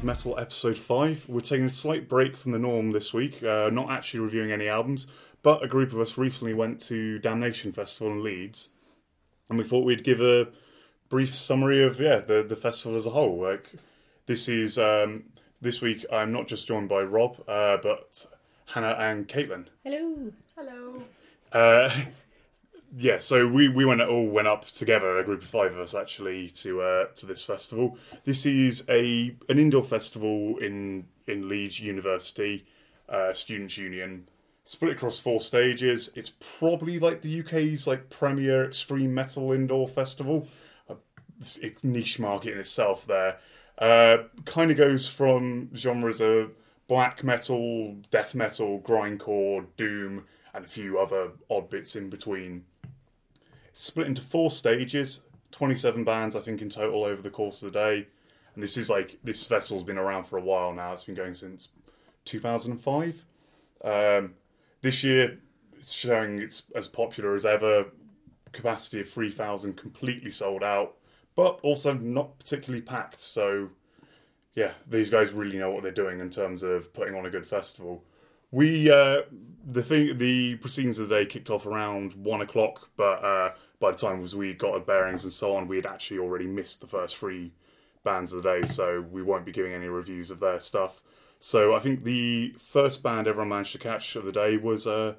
Breakfast Metal episode 5. We're taking a slight break from the norm this week, uh, not actually reviewing any albums, but a group of us recently went to Damnation Festival in Leeds, and we thought we'd give a brief summary of yeah the, the festival as a whole. Like this is um, this week I'm not just joined by Rob, uh, but Hannah and Caitlin. Hello. Hello. Uh, yeah, so we, we went all went up together, a group of five of us actually, to uh, to this festival. This is a an indoor festival in in Leeds University uh, Students' Union, split across four stages. It's probably like the UK's like premier extreme metal indoor festival. Uh, It's it's niche market in itself. There, uh, kind of goes from genres of black metal, death metal, grindcore, doom, and a few other odd bits in between split into four stages, 27 bands, I think, in total over the course of the day. And this is like, this festival's been around for a while now. It's been going since 2005. Um, this year, it's showing it's as popular as ever. Capacity of 3,000, completely sold out, but also not particularly packed. So, yeah, these guys really know what they're doing in terms of putting on a good festival. We uh, the thing the proceedings of the day kicked off around one o'clock, but uh, by the time we got our bearings and so on, we had actually already missed the first three bands of the day, so we won't be giving any reviews of their stuff. So I think the first band everyone managed to catch of the day was uh,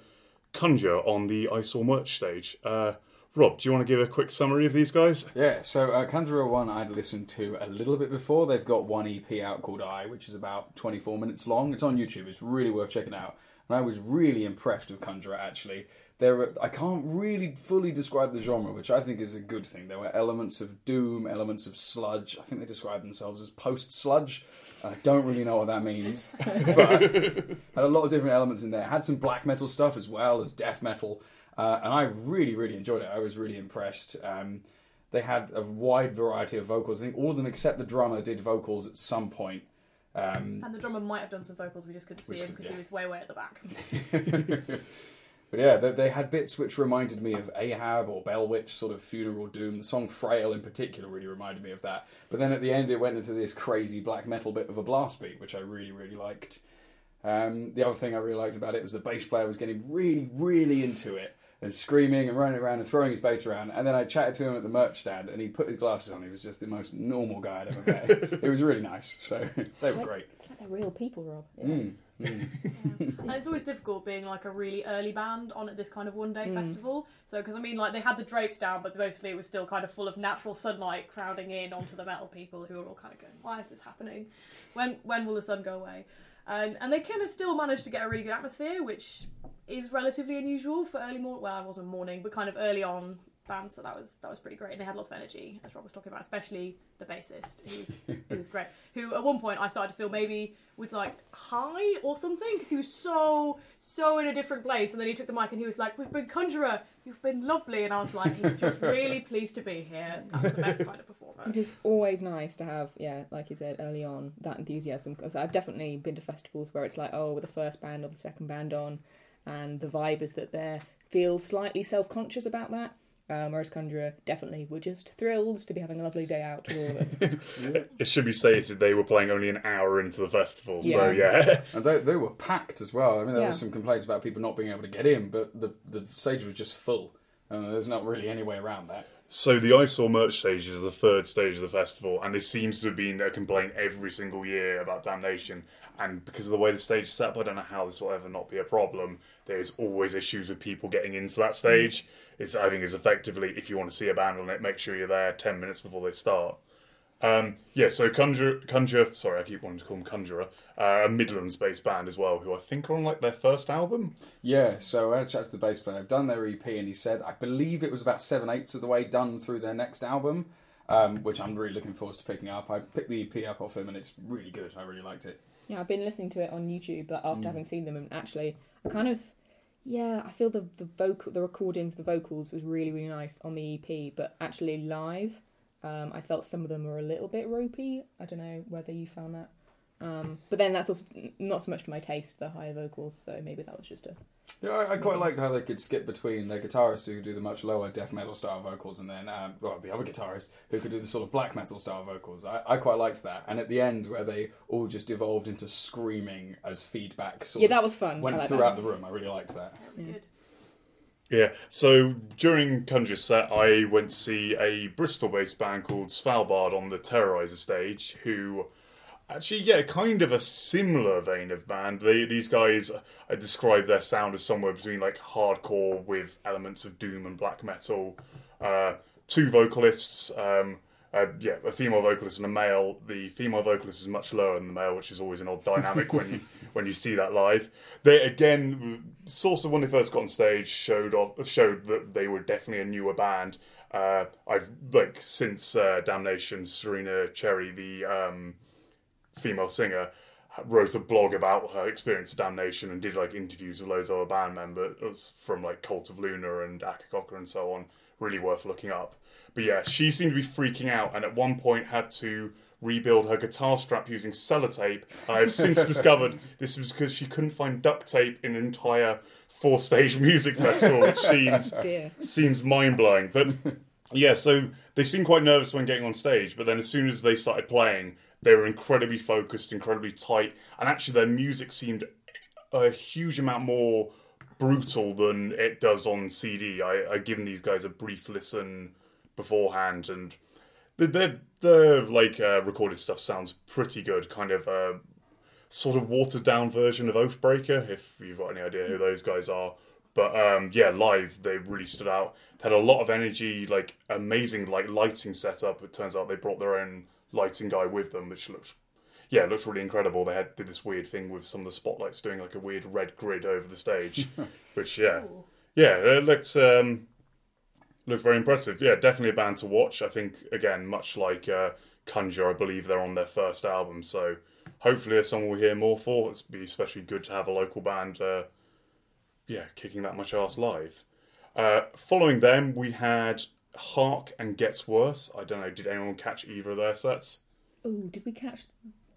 Conjure on the Eyesore merch stage. Uh, Rob, do you want to give a quick summary of these guys? Yeah, so uh, Conjurer 1 I'd listened to a little bit before. They've got one EP out called I, which is about 24 minutes long. It's on YouTube. It's really worth checking out. And I was really impressed with Conjurer, actually. There were, I can't really fully describe the genre, which I think is a good thing. There were elements of doom, elements of sludge. I think they describe themselves as post-sludge. I don't really know what that means. but had a lot of different elements in there. Had some black metal stuff as well as death metal. Uh, and I really, really enjoyed it. I was really impressed. Um, they had a wide variety of vocals. I think all of them except the drummer did vocals at some point. Um, And the drummer might have done some vocals, we just couldn't see him because yeah. he was way, way at the back. but yeah, they, they had bits which reminded me of Ahab or Bell Witch, sort of funeral doom. The song Frail in particular really reminded me of that. But then at the end, it went into this crazy black metal bit of a blast beat, which I really, really liked. Um, the other thing I really liked about it was the bass player was getting really, really into it and screaming and running around and throwing his bass around. And then I chatted to him at the merch stand and he put his glasses on. He was just the most normal guy I'd ever met. it was really nice. So they were great. It's like they're real people, Rob. Yeah. Mm, mm. and it's always difficult being like a really early band on at this kind of one Mm. day festival. So, because I mean, like they had the drapes down, but mostly it was still kind of full of natural sunlight crowding in onto the metal people who were all kind of going, "Why is this happening? When when will the sun go away?" And and they kind of still managed to get a really good atmosphere, which is relatively unusual for early morning. Well, it wasn't morning, but kind of early on bands. So that was that was pretty great, and they had lots of energy, as Rob was talking about, especially the bassist, who was who was great. Who at one point I started to feel maybe was like high or something because he was so so in a different place, and then he took the mic and he was like, "We've been Conjurer, you've been lovely," and I was like, "He's just really pleased to be here. That's the best kind of performer." It is always nice to have, yeah, like you said early on, that enthusiasm. Because I've definitely been to festivals where it's like, oh, with the first band or the second band on, and the vibe is that they feel slightly self conscious about that. Um, whereas Conjurer definitely were just thrilled to be having a lovely day out with all of us. It should be stated they were playing only an hour into the festival, so Yeah. yeah. And they, they were packed as well. I mean, there Yeah. were some complaints about people not being able to get in, but the, the stage was just full. Uh, there's not really any way around that. So the eyesore merch stage is the third stage of the festival, and this seems to have been a complaint every single year about Damnation. And because of the way the stage is set up, I don't know how this will ever not be a problem. There's always issues with people getting into that stage. It's I think is effectively if you want to see a band on it, make sure you're there ten minutes before they start. Um, yeah, so Conjure, Conjure, sorry, I keep wanting to call them Conjurer, uh, a Midlands-based band as well, who I think are on like their first album. Yeah, so I had a chat to the bass player. I've done their EP, and he said, I believe it was about seven eighths of the way done through their next album, um, which I'm really looking forward to picking up. I picked the EP up off him, and it's really good. I really liked it. Yeah, I've been listening to it on YouTube, but after having seen them, and actually, I kind of, yeah, I feel the the vocal, the recordings, the vocals was really really nice on the EP, but actually live, um, I felt some of them were a little bit ropey. I don't know whether you found that. Um, but then that's also not so much to my taste, the higher vocals. So maybe that was just a Yeah, I, I quite liked how they could skip between their guitarist who could do the much lower death metal style vocals and then, um, well, the other guitarist who could do the sort of black metal style vocals. I, I quite liked that. And at the end, where they all just devolved into screaming as feedback sort yeah, that was fun. Went like throughout that. the room. I really liked that. That was good. Yeah, so during Conjure's set, I went to see a Bristol based band called Svalbard on the Terrorizer stage, who actually, yeah, kind of a similar vein of band. They, these guys, I describe their sound as somewhere between like hardcore with elements of doom and black metal. Uh, two vocalists, um, uh, yeah, a female vocalist and a male. The female vocalist is much lower than the male, which is always an odd dynamic when you when you see that live. They again, sort of when they first got on stage, showed off, showed that they were definitely a newer band. Uh, I've like since uh, Damnation, Serena Cherry, the um, female singer, wrote a blog about her experience of Damnation and did like interviews with loads of other band members from like Cult of Luna and Akercocke and so on. Really worth looking up. But yeah, she seemed to be freaking out and at one point had to rebuild her guitar strap using sellotape. And I've since discovered this was because she couldn't find duct tape in an entire four stage music festival, which seems oh, Dear. seems mind blowing. But yeah, so they seemed quite nervous when getting on stage, but then as soon as they started playing, they were incredibly focused, incredibly tight, and actually their music seemed a huge amount more brutal than it does on CD. I, I given these guys a brief listen beforehand, and the the, the like uh, recorded stuff sounds pretty good. Kind of a sort of watered down version of Oathbreaker, if you've got any idea who those guys are. But um, yeah, live they really stood out. They had a lot of energy, like amazing like lighting setup. It turns out they brought their own lighting guy with them, which looks yeah, it looks really incredible. They had did this weird thing with some of the spotlights doing like a weird red grid over the stage, which yeah, Ooh. yeah, it looks um, looked very impressive. Yeah, definitely a band to watch. I think again, much like uh, Conjure, I believe they're on their first album, so hopefully there's someone we'll hear more for. It's be especially good to have a local band, uh, yeah, kicking that much ass live. Uh, following them, we had Hark and Gets Worse. I don't know, did anyone catch either of their sets? Ooh, did we catch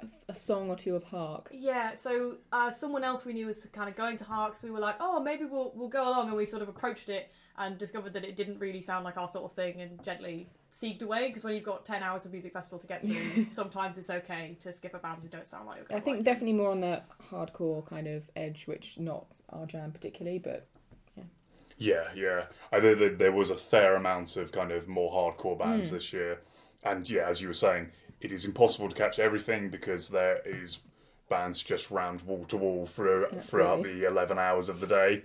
a, a song or two of Hark? Yeah, so uh, someone else we knew was kind of going to Hark, so We were like, oh, maybe we'll we'll go along, and we sort of approached it and discovered that it didn't really sound like our sort of thing, and gently seeked away. Because when you've got ten hours of music festival to get through, sometimes it's okay to skip a band who don't sound like you're. I Gonna think like definitely more on the hardcore kind of edge, which not our jam particularly, but Yeah, yeah. I think that there was a fair amount of kind of more hardcore bands Hmm. this year, and yeah, as you were saying, it is impossible to catch everything because there is bands just rammed wall to wall through, throughout Absolutely. the eleven hours of the day.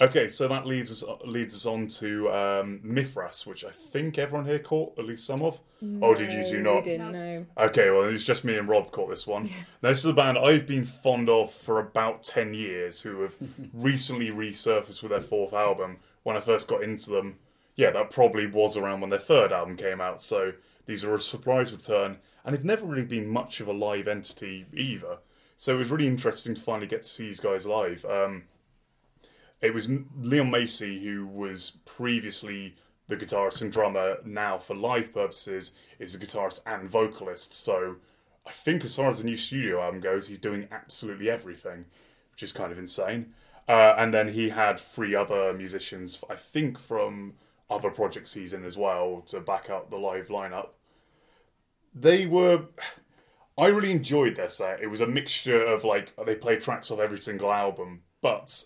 Okay, so that leaves us leads us on to um, Mithras, which I think everyone here caught at least some of. No, Oh, did you do not? We didn't know. Okay, well, it's just me and Rob caught this one. Now, this is a band I've been fond of for about 10 years who have recently resurfaced with their fourth album. When I first got into them, yeah, that probably was around when their third album came out, so these are a surprise return, and they've never really been much of a live entity either. So it was really interesting to finally get to see these guys live. Um, it was Leon Macey who was previously the guitarist and drummer. Now, for live purposes, is a guitarist and vocalist. So, I think as far as the new studio album goes, he's doing absolutely everything, which is kind of insane. Uh, and then he had three other musicians, I think, from other projects he's in as well, to back up the live lineup. They were. I really enjoyed their set. It was a mixture of like they play tracks off every single album, but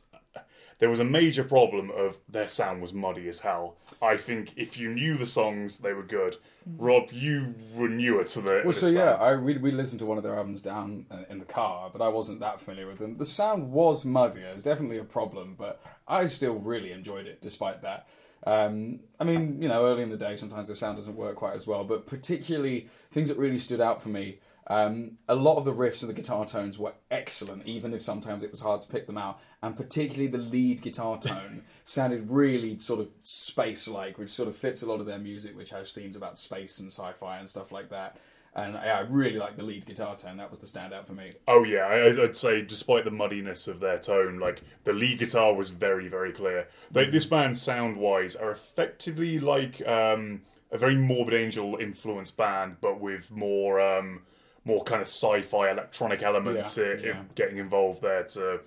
there was a major problem of their sound was muddy as hell. I think if you knew the songs, they were good. Rob, you were newer to the. Well, so yeah. I we we listened to one of their albums down uh, in the car, but I wasn't that familiar with them. The sound was muddy. It was definitely a problem, but I still really enjoyed it despite that. Um, I mean, you know, early in the day, sometimes the sound doesn't work quite as well, but particularly things that really stood out for me. Um, a lot of the riffs and the guitar tones were excellent, even if sometimes it was hard to pick them out. And particularly the lead guitar tone sounded really sort of space like, which sort of fits a lot of their music, which has themes about space and sci fi and stuff like that. And I, I really like the lead guitar tone. That was the standout for me. Oh yeah, I, I'd say despite the muddiness of their tone, like the lead guitar was very, very clear. They, this band, sound wise, are effectively like um, a very Morbid Angel influenced band, but with more um, more kind of sci-fi electronic elements Yeah, yeah. getting involved there to,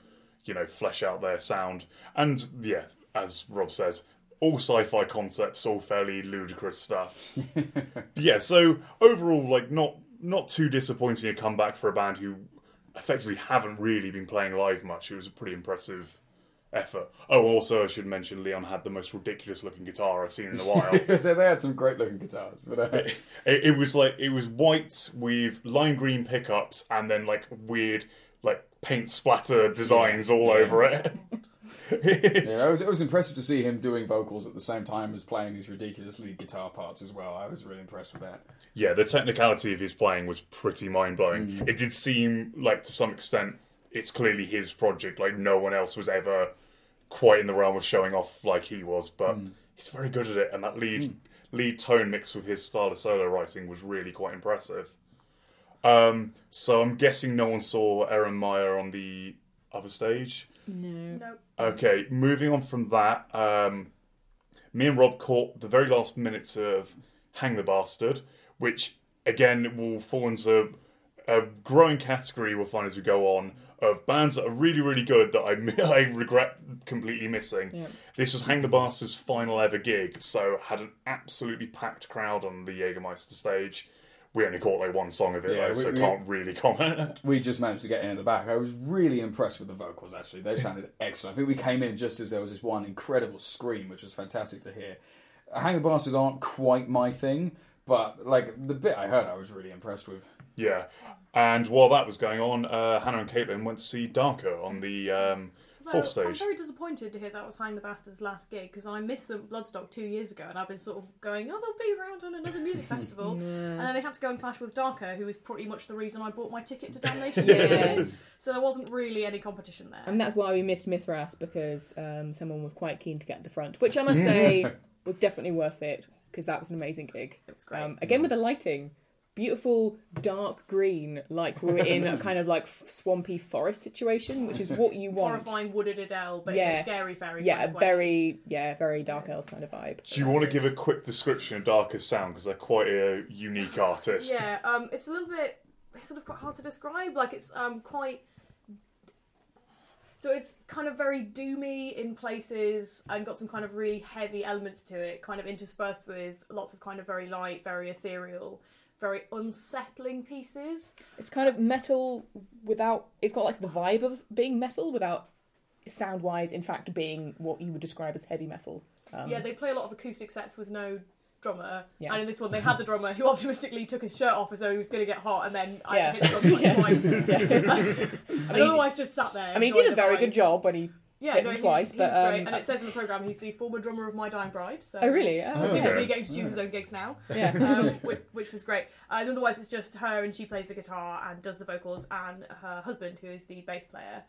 you know, flesh out their sound. And yeah, as Rob says, all sci-fi concepts, all fairly ludicrous stuff. yeah, so overall, like not not too disappointing a comeback for a band who effectively haven't really been playing live much. It was a pretty impressive effort. Oh, also I should mention Leon had the most ridiculous looking guitar I've seen in a while. they, they had some great looking guitars, but uh, it, it was like it was white with lime green pickups and then like weird like paint splatter designs all Yeah. over it. yeah, it was, it was impressive to see him doing vocals at the same time as playing these ridiculously guitar parts as well. I was really impressed with that. yeah, the technicality of his playing was pretty mind blowing. Mm. It did seem like to some extent it's clearly his project. Like no one else was ever quite in the realm of showing off like he was, but Mm. he's very good at it. And that lead lead tone mixed with his style of solo writing was really quite impressive. Um, so I'm guessing no one saw Aaron Meyer on the other stage. No. Nope. Okay, moving on from that, um, me and Rob caught the very last minutes of Hang the Bastard, which again will fall into a growing category we'll find as we go on of bands that are really, really good that I, I regret completely missing. Yeah. This was Hang the Bastard's final ever gig, so had an absolutely packed crowd on the Jägermeister stage. We only caught like one song of it Yeah, though, we- so we- can't really comment. We just managed to get in at the back. I was really impressed with the vocals, actually. They sounded excellent. I think we came in just as there was this one incredible scream, which was fantastic to hear. Hang the Bastard aren't quite my thing, but like the bit I heard, I was really impressed with. Yeah, and while that was going on, uh, Hannah and Caitlin went to see Darkher on the um, fourth stage. I'm very disappointed to hear that was Hang the Bastard's last gig because I missed them at Bloodstock two years ago and I've been sort of going, oh, they'll be around on another music festival. And then they had to go and clash with Darkher, who was pretty much the reason I bought my ticket to Damnation. Yeah. So there wasn't really any competition there. And that's why we missed Mithras because um, someone was quite keen to get the front, which I must say was definitely worth it because that was an amazing gig. It was great. Um, again with the lighting, beautiful dark green, like we're in a kind of like swampy forest situation, which is what you want. Horrifying wooded Adele, but Yes. in a scary fairy Yeah, kind a of way. very yeah, very dark elf kind of vibe. Do you want to give a quick description of Darkher's sound because they're quite a unique artist? Yeah, um, it's a little bit. It's sort of quite hard to describe. Like it's um quite. So it's kind of very doomy in places and got some kind of really heavy elements to it, kind of interspersed with lots of kind of very light, very ethereal, very unsettling pieces. It's kind of metal without. It's got like the vibe of being metal without sound wise, in fact, being what you would describe as heavy metal. Um, yeah, they play a lot of acoustic sets with no drummer. Yeah. And in this one, they had the drummer who optimistically took his shirt off as though he was going to get hot, and then I Yeah. hit drums like Yeah. twice. I and mean, otherwise just sat there. I mean, he did a very vibe. good job when he. Yeah, no, twice, he's but, great, um, and it says in the program he's the former drummer of My Dying Bride. So Oh really? Oh, presumably okay. getting to choose his own gigs now, Yeah. um, which, which was great. Uh, and otherwise, it's just her, and she plays the guitar and does the vocals, and her husband, who is the bass player,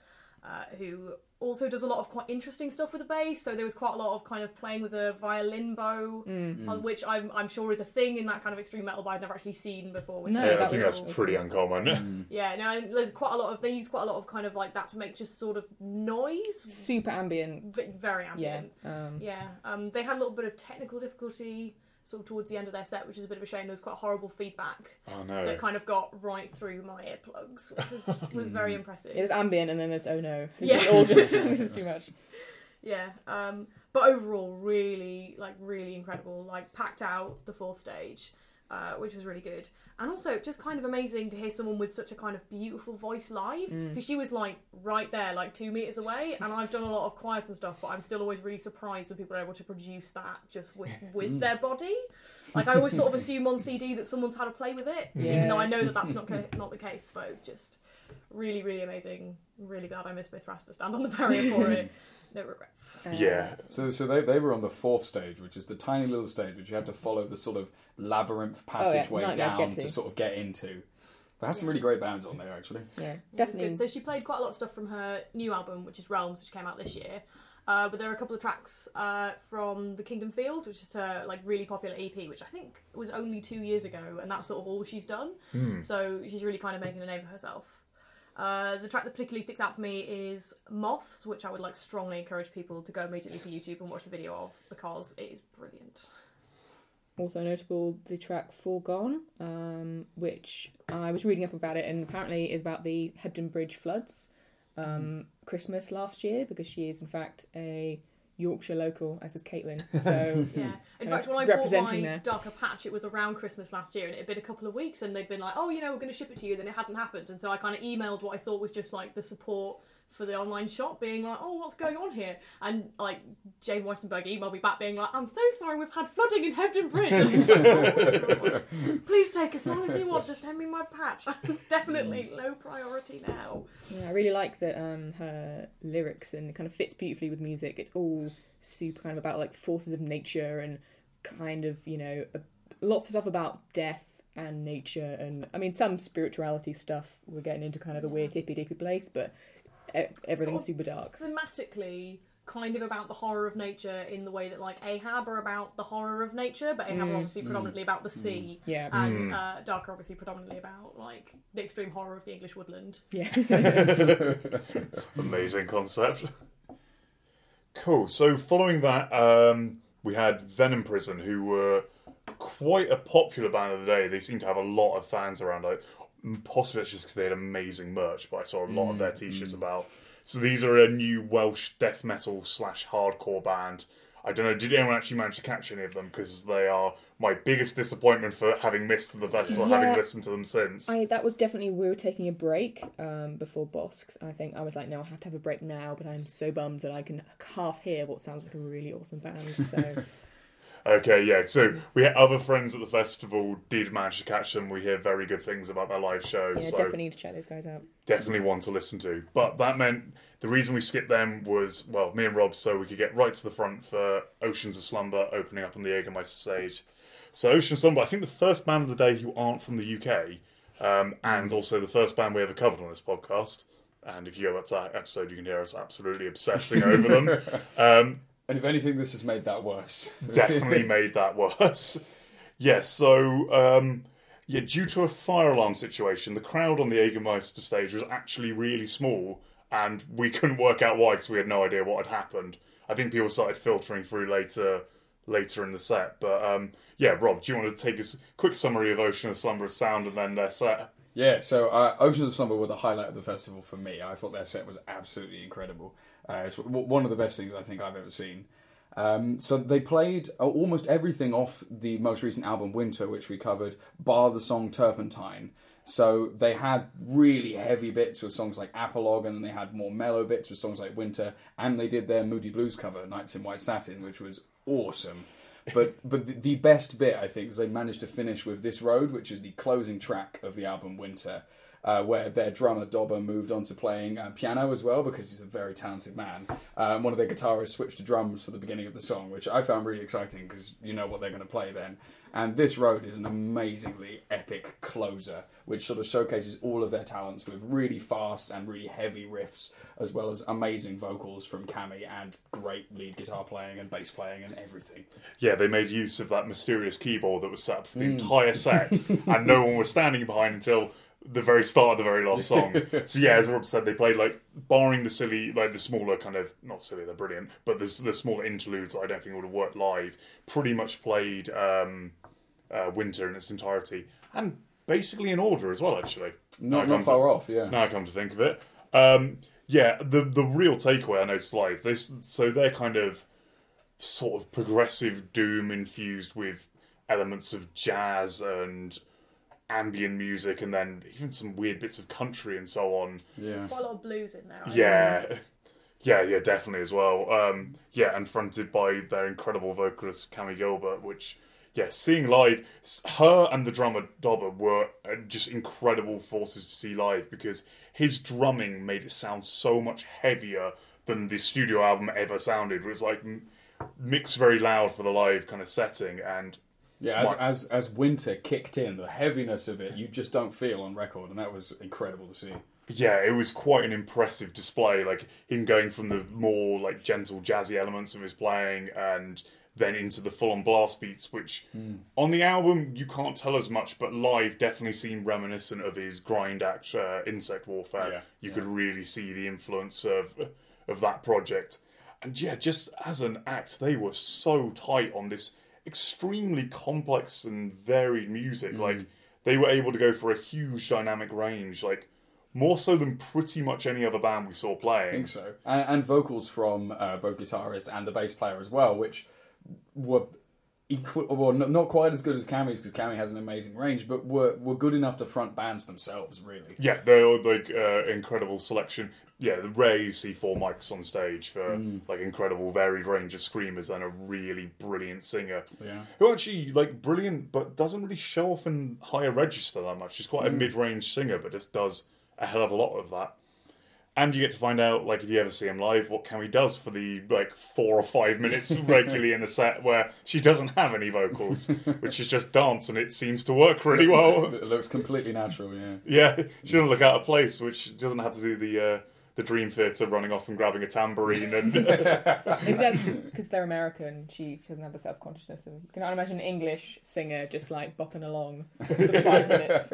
uh, who also does a lot of quite interesting stuff with the bass. So there was quite a lot of kind of playing with a violin bow, Mm. on which I'm, I'm sure is a thing in that kind of extreme metal, but I've never actually seen before. Which No, Yeah, I think was- that's pretty uncommon. yeah, no, and there's quite a lot of they use quite a lot of kind of like that to make just sort of noise, Super ambient. v- very Yeah. ambient. Um, Yeah, um, they had a little bit of technical difficulty sort of towards the end of their set, which is a bit of a shame. There was quite horrible feedback Oh no. that kind of got right through my earplugs, which was, was very impressive. It was ambient, and then there's oh no, this Yeah. is all just this is too much. Yeah, um, but overall, really, like, really incredible. Like, packed out the fourth stage, uh, which was really good. And also, just kind of amazing to hear someone with such a kind of beautiful voice live because she was like right there, like two meters away. And I've done a lot of choirs and stuff, but I'm still always really surprised when people are able to produce that just with with their body. Like, I always sort of assume on CD that someone's had a play with it, even though I know that that's not ca- not the case. But it was just really, really amazing. Really glad I missed Mithras to stand on the barrier for it. No regrets. Uh, Yeah. So, so they, they were on the fourth stage, which is the tiny little stage which you have to follow the sort of labyrinth passageway nightmare to down get to. to. sort of get into. They had some really great bands on there, actually. Yeah, Yeah, it was definitely. So she played quite a lot of stuff from her new album, which is Realms, which came out this year. Uh, but there are a couple of tracks uh, from the Kingdom Field, which is her like really popular EP, which I think was only two years ago, and that's sort of all she's done. Hmm. So she's really kind of making a name for herself. Uh, the track that particularly sticks out for me is Moths, which I would like strongly encourage people to go immediately to YouTube and watch the video of because it is brilliant. also notable the track Foregone, um, which I was reading up about it, and apparently is about the Hebden Bridge floods um, Christmas last year, because she is in fact a Yorkshire local, as is Caitlin. So Yeah. In fact, when I bought representing my there. Darkher patch, it was around Christmas last year, and it had been a couple of weeks, and they'd been like, "Oh, you know, we're going to ship it to you." And then it hadn't happened, and so I kind of emailed what I thought was just like the support for the online shop, being like, "Oh, what's going on here?" And like Jayn Wissenberg emailed me back, being like, "I'm so sorry, we've had flooding in Hebden Bridge. And I was like, "Oh. Please take as long as you want to send me my patch. It's definitely low priority now." Yeah, I really like that um, her lyrics and it kind of fits beautifully with music. It's all super kind of about like forces of nature and kind of you know a, lots of stuff about death and nature and I mean some spirituality stuff. We're getting into kind of a weird hippy dippy place, but everything's Sort super dark. thematically kind of about the horror of nature in the way that like Ahab are about the horror of nature, but Ahab are obviously predominantly about the sea. Yeah, And uh, Dark are obviously predominantly about like the extreme horror of the English woodland. yeah. Amazing concept. Cool. So following that, um, we had Venom Prison, who were quite a popular band of the day. They seem to have a lot of fans around. Like, possibly it's just because they had amazing merch, but I saw a lot of their t-shirts about. So these are a new Welsh death metal slash hardcore band. I don't know. Did anyone actually manage to catch any of them? Because they are my biggest disappointment for having missed the festival, Yeah. having listened to them since. I that was definitely we were taking a break um, before Bossks. I think I was like, no, I have to have a break now. But I'm so bummed that I can half hear what sounds like a really awesome band. So Okay, yeah. So we had other friends at the festival did manage to catch them. We hear very good things about their live shows, yeah, so definitely need to check those guys out. definitely one to listen to. But that meant the reason we skipped them was well, me and Rob, so we could get right to the front for Oceans of Slumber opening up on the Jägermeister stage. So Oceans of Slumber, I think the first band of the day who aren't from the UK, um, and also the first band we ever covered on this podcast. And if you go back to that episode, you can hear us absolutely obsessing over them. Um, And if anything, this has made that worse. definitely made that worse. Yes, so um, yeah, due to a fire alarm situation, the crowd on the Jägermeister stage was actually really small, and we couldn't work out why because we had no idea what had happened. I think people started filtering through later later in the set, but um, yeah, Rob, do you want to take a quick summary of Ocean of Slumber's sound and then their set? Yeah, so uh, Oceans of Slumber were the highlight of the festival for me. I thought their set was absolutely incredible. Uh, it's one of the best things I think I've ever seen. Um, so they played uh, almost everything off the most recent album Winter, which we covered, bar the song Turpentine. So they had really heavy bits with songs like Apologue, and then they had more mellow bits with songs like Winter, and they did their Moody Blues cover, Nights in White Satin, which was awesome. But but the, the best bit I think is they managed to finish with This Road, which is the closing track of the album Winter, uh, where their drummer Dobber moved on to playing uh, piano as well because he's a very talented man. Um, one of their guitarists switched to drums for the beginning of the song, which I found really exciting because you know what they're going to play then. And This Road is an amazingly epic closer, which sort of showcases all of their talents with really fast and really heavy riffs, as well as amazing vocals from Cammie and great lead guitar playing and bass playing and everything. Yeah, they made use of that mysterious keyboard that was set up for the entire set, and no one was standing behind until the very start of the very last song. so yeah, as Rob said, they played like barring the silly, like the smaller kind of not silly, they're brilliant, but the the smaller interludes I don't think would have worked live. Pretty much played um, uh, Winter in its entirety, and basically in order as well. Actually, Not, not to- far off, yeah. now I come to think of it. Um, yeah, the the real takeaway I know noticed live. This so they're kind of sort of progressive doom infused with elements of jazz and ambient music, and then even some weird bits of country and so on. Yeah. Quite a lot of blues in there. I Yeah. Yeah, yeah, definitely as well. Um, yeah, and fronted by their incredible vocalist Cammie Gilbert, which, yeah, seeing live, her and the drummer Dobber were uh, just incredible forces to see live because his drumming made it sound so much heavier than the studio album ever sounded. It was like mixed very loud for the live kind of setting, and Yeah, as, as as winter kicked in, the heaviness of it you just don't feel on record, and that was incredible to see. yeah, it was quite an impressive display. Like him going from the more like gentle jazzy elements of his playing and then into the full on blast beats, which on the album you can't tell as much, but live definitely seemed reminiscent of his grind act uh, Insect Warfare. Yeah, you yeah. could really see the influence of of that project. And yeah, just as an act, they were so tight on this extremely complex and varied music. Mm. Like they were able to go for a huge dynamic range, like more so than pretty much any other band we saw I playing. think so. And, and vocals from uh, both guitarists and the bass player as well, which were equal, well, not quite as good as Cammie's because Cammie has an amazing range, but were were good enough to front bands themselves, really. Yeah, they're like uh, incredible selection. Yeah, the rare you see four mics on stage for Mm. like incredible varied range of screamers and a really brilliant singer. Yeah. Who actually like brilliant, but doesn't really show off in higher register that much. She's quite a mid-range singer, but just does a hell of a lot of that. And you get to find out, like, if you ever see him live, what Cammie does for the like four or five minutes regularly in a set where she doesn't have any vocals, which is just dance, and it seems to work really well. It looks completely natural, yeah. Yeah, she doesn't look out of place, which doesn't have to do the uh, the dream theatre running off and grabbing a tambourine and because they're American. She doesn't have the self consciousness. And you can imagine an English singer just like bopping along for five minutes.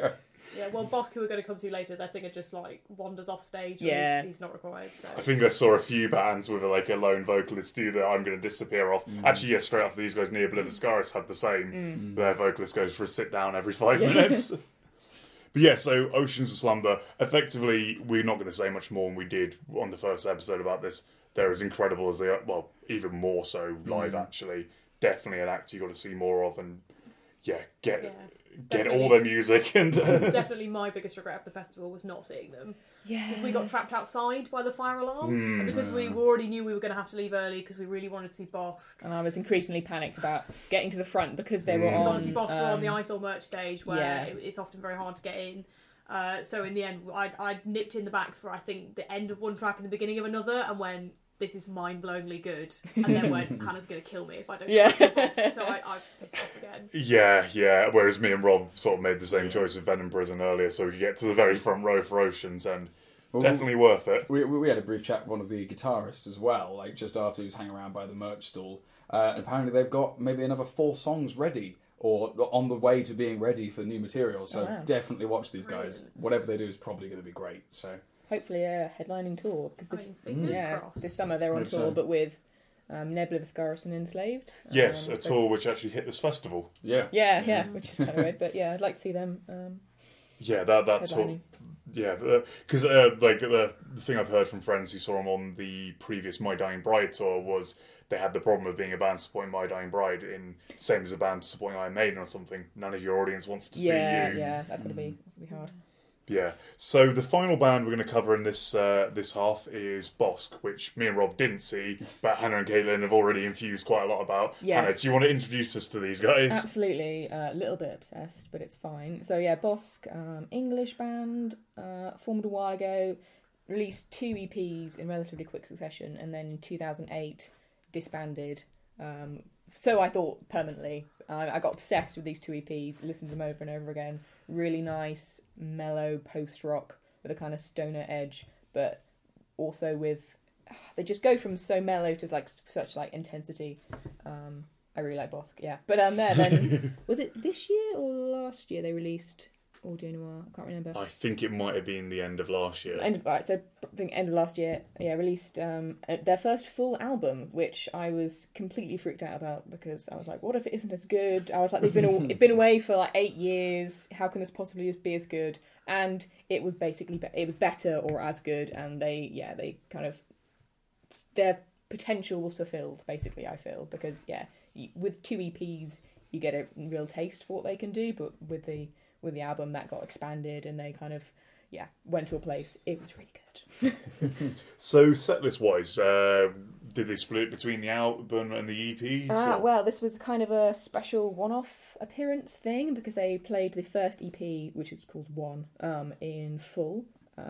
Yeah, well, Bossk, who we're going to come to later, their singer just like wanders off stage. when Yeah. he's, he's not required. So I think I saw a few bands with like a lone vocalist do that I'm going to disappear off. Mm. Actually, yeah, straight after these guys, Ne Obliviscaris had the same. Mm. Their vocalist goes for a sit down every five Yeah. minutes. But yeah, so Oceans of Slumber, effectively, we're not going to say much more than we did on the first episode about this. They're as incredible as they are, well, even more so live, mm. actually. Definitely an act you got to see more of, and yeah, get yeah, get all their music. and uh, definitely my biggest regret of the festival was not seeing them Yeah. because we got trapped outside by the fire alarm Hmm. and because we already knew we were going to have to leave early because we really wanted to see Bossk. And I was increasingly panicked about getting to the front because they were Mm. Because on. obviously Bossk were on the um, Eyesore merch stage where yeah. it, it's often very hard to get in. Uh, so in the end, I I nipped in the back for I think the end of one track and the beginning of another, and when this is mind blowingly good, and then when Hannah's going to kill me if I don't. Yeah. get so I, I pissed off again. Yeah, yeah. Whereas me and Rob sort of made the same choice with Venom Prison earlier, so we could get to the very front row for Oceans, and Well, definitely worth it. We, we we had a brief chat with one of the guitarists as well, like just after he was hanging around by the merch stall. Uh, and apparently they've got maybe another four songs ready or on the way to being ready for new material. So Oh, wow. definitely watch these guys. Brilliant. Whatever they do is probably going to be great. So hopefully a headlining tour because I this mean, yeah crossed. this summer they're on Hope tour so. but with um, Ne Obliviscaris and Enslaved. Yes, Um, a so- tour which actually hit this festival. yeah, Yeah, yeah, which is kind of weird, but yeah, I'd like to see them um, Yeah, that that tour. headlining. Yeah, because uh, like the, the thing I've heard from friends who saw them on the previous My Dying Bride tour was they had the problem of being a band supporting My Dying Bride in same as a band supporting Iron Maiden or something. None of your audience wants to Yeah, see you. yeah, that's gonna be that's gonna be hard. Yeah. So the final band we're going to cover in this uh, this half is Bossk, which me and Rob didn't see, but Hannah and Caitlin have already infused quite a lot about. Yes. Hannah, do you want to introduce us to these guys? Absolutely, a little bit obsessed, but it's fine. So yeah, Bossk, um, English band, uh, formed a while ago, released two EPs in relatively quick succession, and then in 2008 disbanded. Um, so I thought permanently. I I got obsessed with these two EPs, listened to them over and over again. Really nice, mellow post rock with a kind of stoner edge, but also with they just go from so mellow to like such like intensity. Um, I really like Bossk, yeah. But um, there then was it this year or last year they released Audio Noir? I can't remember. I think it might have been the end of last year. End of, right, so I think end of last year, yeah, released um, uh, their first full album, which I was completely freaked out about because I was like, what if it isn't as good? I was like, they've been aw- been away for like eight years. How can this possibly be as good? And it was basically be- it was better or as good, and they yeah they kind of their potential was fulfilled. Basically, I feel because yeah, with two EPs you get a real taste for what they can do, but with the with the album that got expanded and they kind of yeah went to a place. It was really good. So setlist wise, uh, did they split between the album and the EPs? Ah, or- well, this was kind of a special one-off appearance thing because they played the first EP, which is called One, um, in full,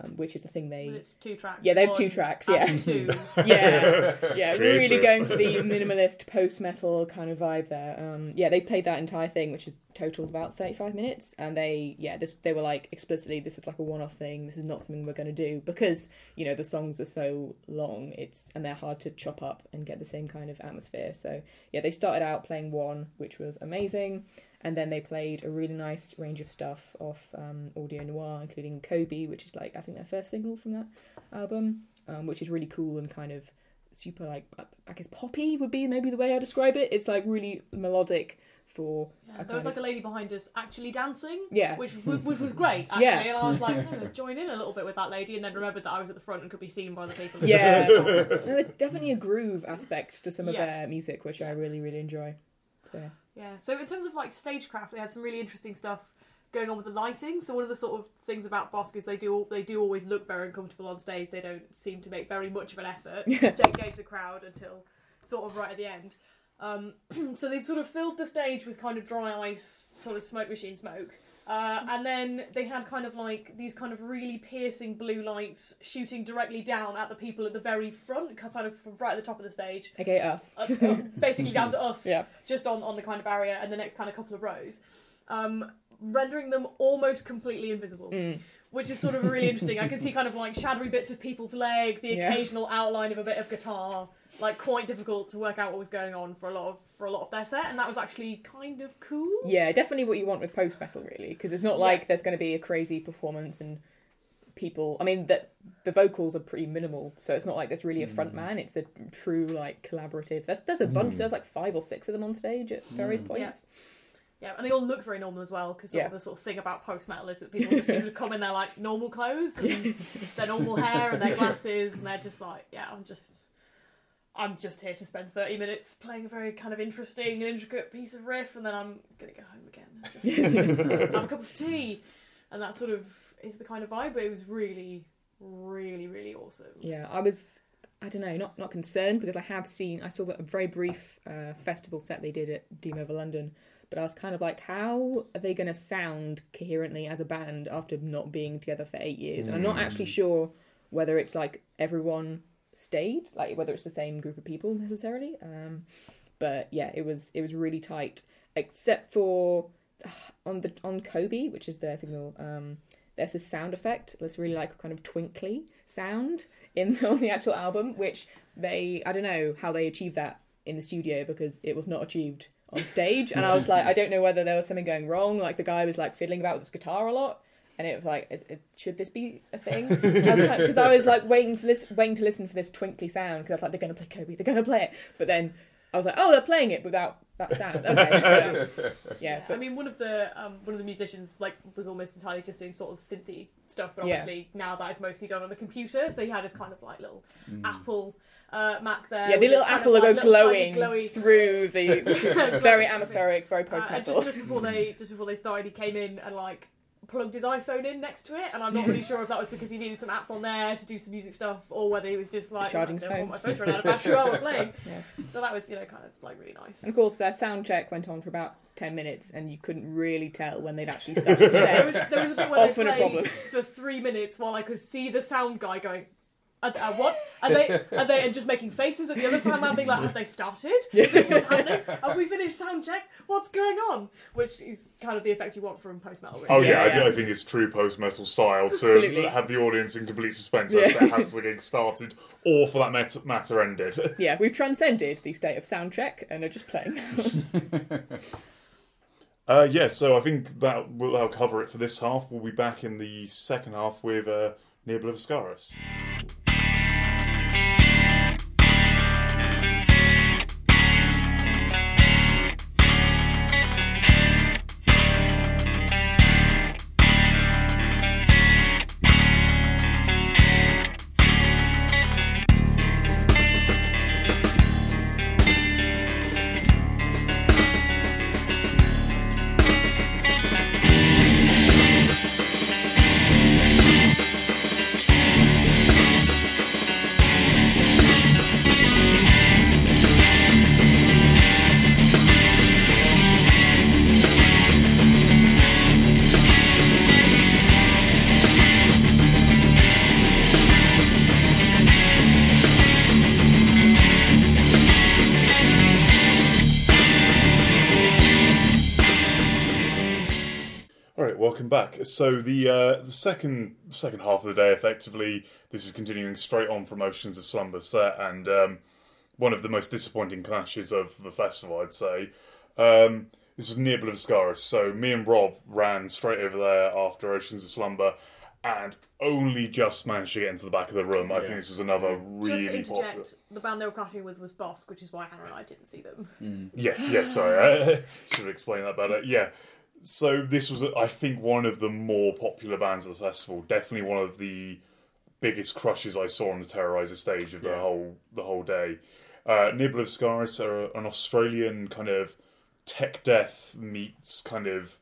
um, which is a thing Well, they. it's two tracks. Yeah, they have two one tracks, and yeah. two. Yeah, yeah, really Creative. going for the minimalist post-metal kind of vibe there. Um, yeah, they played that entire thing, which is totaled about thirty-five minutes, and they, yeah, this they were like explicitly, this is like a one-off thing. This is not something we're going to do because you know the songs are so long. It's and they're hard to chop up and get the same kind of atmosphere. So yeah, they started out playing one, which was amazing, and then they played a really nice range of stuff off um, Audio Noir, including Kobe, which is like I think their first single from that album, um, which is really cool and kind of super like I guess poppy would be maybe the way I describe it. It's like really melodic for Yeah, there was kind like a lady behind us actually dancing. Yeah. Which, which, which was great, actually. Yeah. And I was like, I'm going to join in a little bit with that lady, and then remembered that I was at the front and could be seen by the people. Yeah. No, there's definitely a groove aspect to some of Yeah. their music, which I really really enjoy. So Yeah. So in terms of like stagecraft, they had some really interesting stuff going on with the lighting. So one of the sort of things about Bossk is they do they do always look very uncomfortable on stage. They don't seem to make very much of an effort to engage the crowd until sort of right at the end. Um, so they sort of filled the stage with kind of dry ice, sort of smoke machine smoke. Uh, and then they had kind of like these kind of really piercing blue lights shooting directly down at the people at the very front, kind of from right at the top of the stage okay, us. uh, uh, basically down to us, Yeah. just on, on the kind of barrier and the next kind of couple of rows, um, rendering them almost completely invisible. Mm. Which is sort of really interesting. I can see kind of like shadowy bits of people's leg, the Yeah. occasional outline of a bit of guitar. Like quite difficult to work out what was going on for a lot of for a lot of their set, and that was actually kind of cool. Yeah, definitely what you want with post metal, really, because it's not Yeah. like there's going to be a crazy performance and people. I mean, that the vocals are pretty minimal, so it's not like there's really a front mm. man. It's a true like collaborative. There's there's a bunch. Mm. There's like five or six of them on stage at various mm. points. Yeah, and they all look very normal as well, because sort Yeah. of the sort of thing about post metal is that people just seem to come in their like normal clothes, and their normal hair and their glasses, and they're just like, yeah, I'm just, I'm just here to spend thirty minutes playing a very kind of interesting and intricate piece of riff, and then I'm gonna go home again, and have a cup of tea, and that sort of is the kind of vibe. But it was really, really, really awesome. Yeah, I was. I don't know, not not concerned because I have seen. I saw a very brief uh, festival set they did at Doom Over London, but I was kind of like, how are they going to sound coherently as a band after not being together for eight years? And I'm not actually sure whether it's like everyone stayed, like whether it's the same group of people necessarily. Um, but yeah, it was it was really tight, except for on the on Kobe, which is their signal. Um, there's this sound effect that's really like a kind of twinkly sound in on the actual album, which they I don't know how they achieved that in the studio because it was not achieved on stage. And I was like, I don't know whether there was something going wrong. Like the guy was like fiddling about with his guitar a lot. And it was like, it, it, should this be a thing? Because I, was like waiting for this, waiting to listen for this twinkly sound. Because I was like, they're going to play Kobe, they're going to play it. But then I was like, oh, they're playing it without that sound. Okay, yeah, yeah, but I mean, one of the um, one of the musicians like was almost entirely just doing sort of synthy stuff, but Yeah. obviously now that is mostly done on a computer. So he had his kind of like little Apple uh, Mac there. yeah, the little apple like, glowing glowy- through the very atmospheric, very Uh, post metal. just, just before they just before they started, he came in and like plugged his iPhone in next to it, and I'm not really sure if that was because he needed some apps on there to do some music stuff, or whether he was just like Charging I don't want my phone. phone to run out of battery while we're playing. Yeah. So that was you know kind of like really nice. And of course, their sound check went on for about 10 minutes, and you couldn't really tell when they'd actually started the there was, there was a bit where Often a they played problem. for three minutes while I could see the sound guy going, uh, uh, what? Are they and they and just making faces at the other sound man being like, have they started? Is it what's happening? Have we finished sound check? What's going on? Which is kind of the effect you want from post metal. Really. Oh yeah, Yeah, I, thi- yeah. I think it's true post metal style to Absolutely. have the audience in complete suspense Yeah. as to has the gig started or for that mat- matter ended. Yeah, we've transcended the state of sound check and are just playing. Uh, yeah, so I think that will that'll cover it for this half. We'll be back in the second half with uh, Near Scaris. So the uh, the second second half of the day, effectively, this is continuing straight on from Oceans of Slumber set, and um, one of the most disappointing clashes of the festival, I'd say. Um, this was near Scaris. So me and Rob ran straight over there after Oceans of Slumber, and only just managed to get into the back of the room. I Yeah. think this was another Just really popular. interject, the band they were clashing with was Bossk, which is why Hannah and I didn't see them. Yes, yes, sorry. I should have explained that better. Yeah. So this was, I think, one of the more popular bands of the festival. Definitely one of the biggest crushes I saw on the Terrorizer stage of the Yeah. whole the whole day. Uh, Ne Obliviscaris are an Australian kind of tech death meets kind of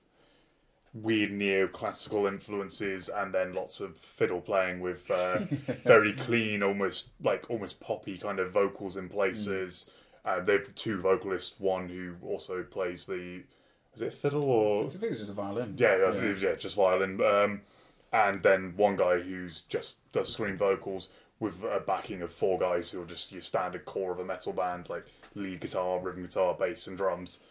weird neoclassical influences and then lots of fiddle playing with uh, very clean almost like almost poppy kind of vocals in places uh, they've two vocalists one who also plays the is it fiddle or I think it's just a violin. yeah, yeah, yeah, just violin. Um, and then one guy who's just does scream vocals with a backing of four guys who are just your standard core of a metal band, like lead guitar, rhythm guitar, bass, and drums.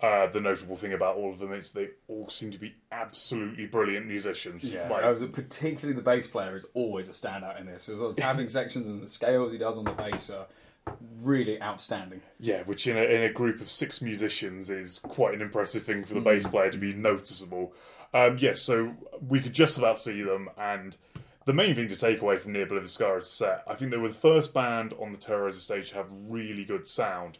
Uh, the notable thing about all of them is they all seem to be absolutely brilliant musicians. Yeah, Like, was particularly the bass player is always a standout in this. There's little tapping sections and the scales he does on the bass are really outstanding. Yeah, which in a, in a group of six musicians is quite an impressive thing for the bass player to be noticeable. Um, yes, so we could just about see them, and the main thing to take away from Ne Obliviscaris' set, I think they were the first band on the Terrorizer stage to have really good sound,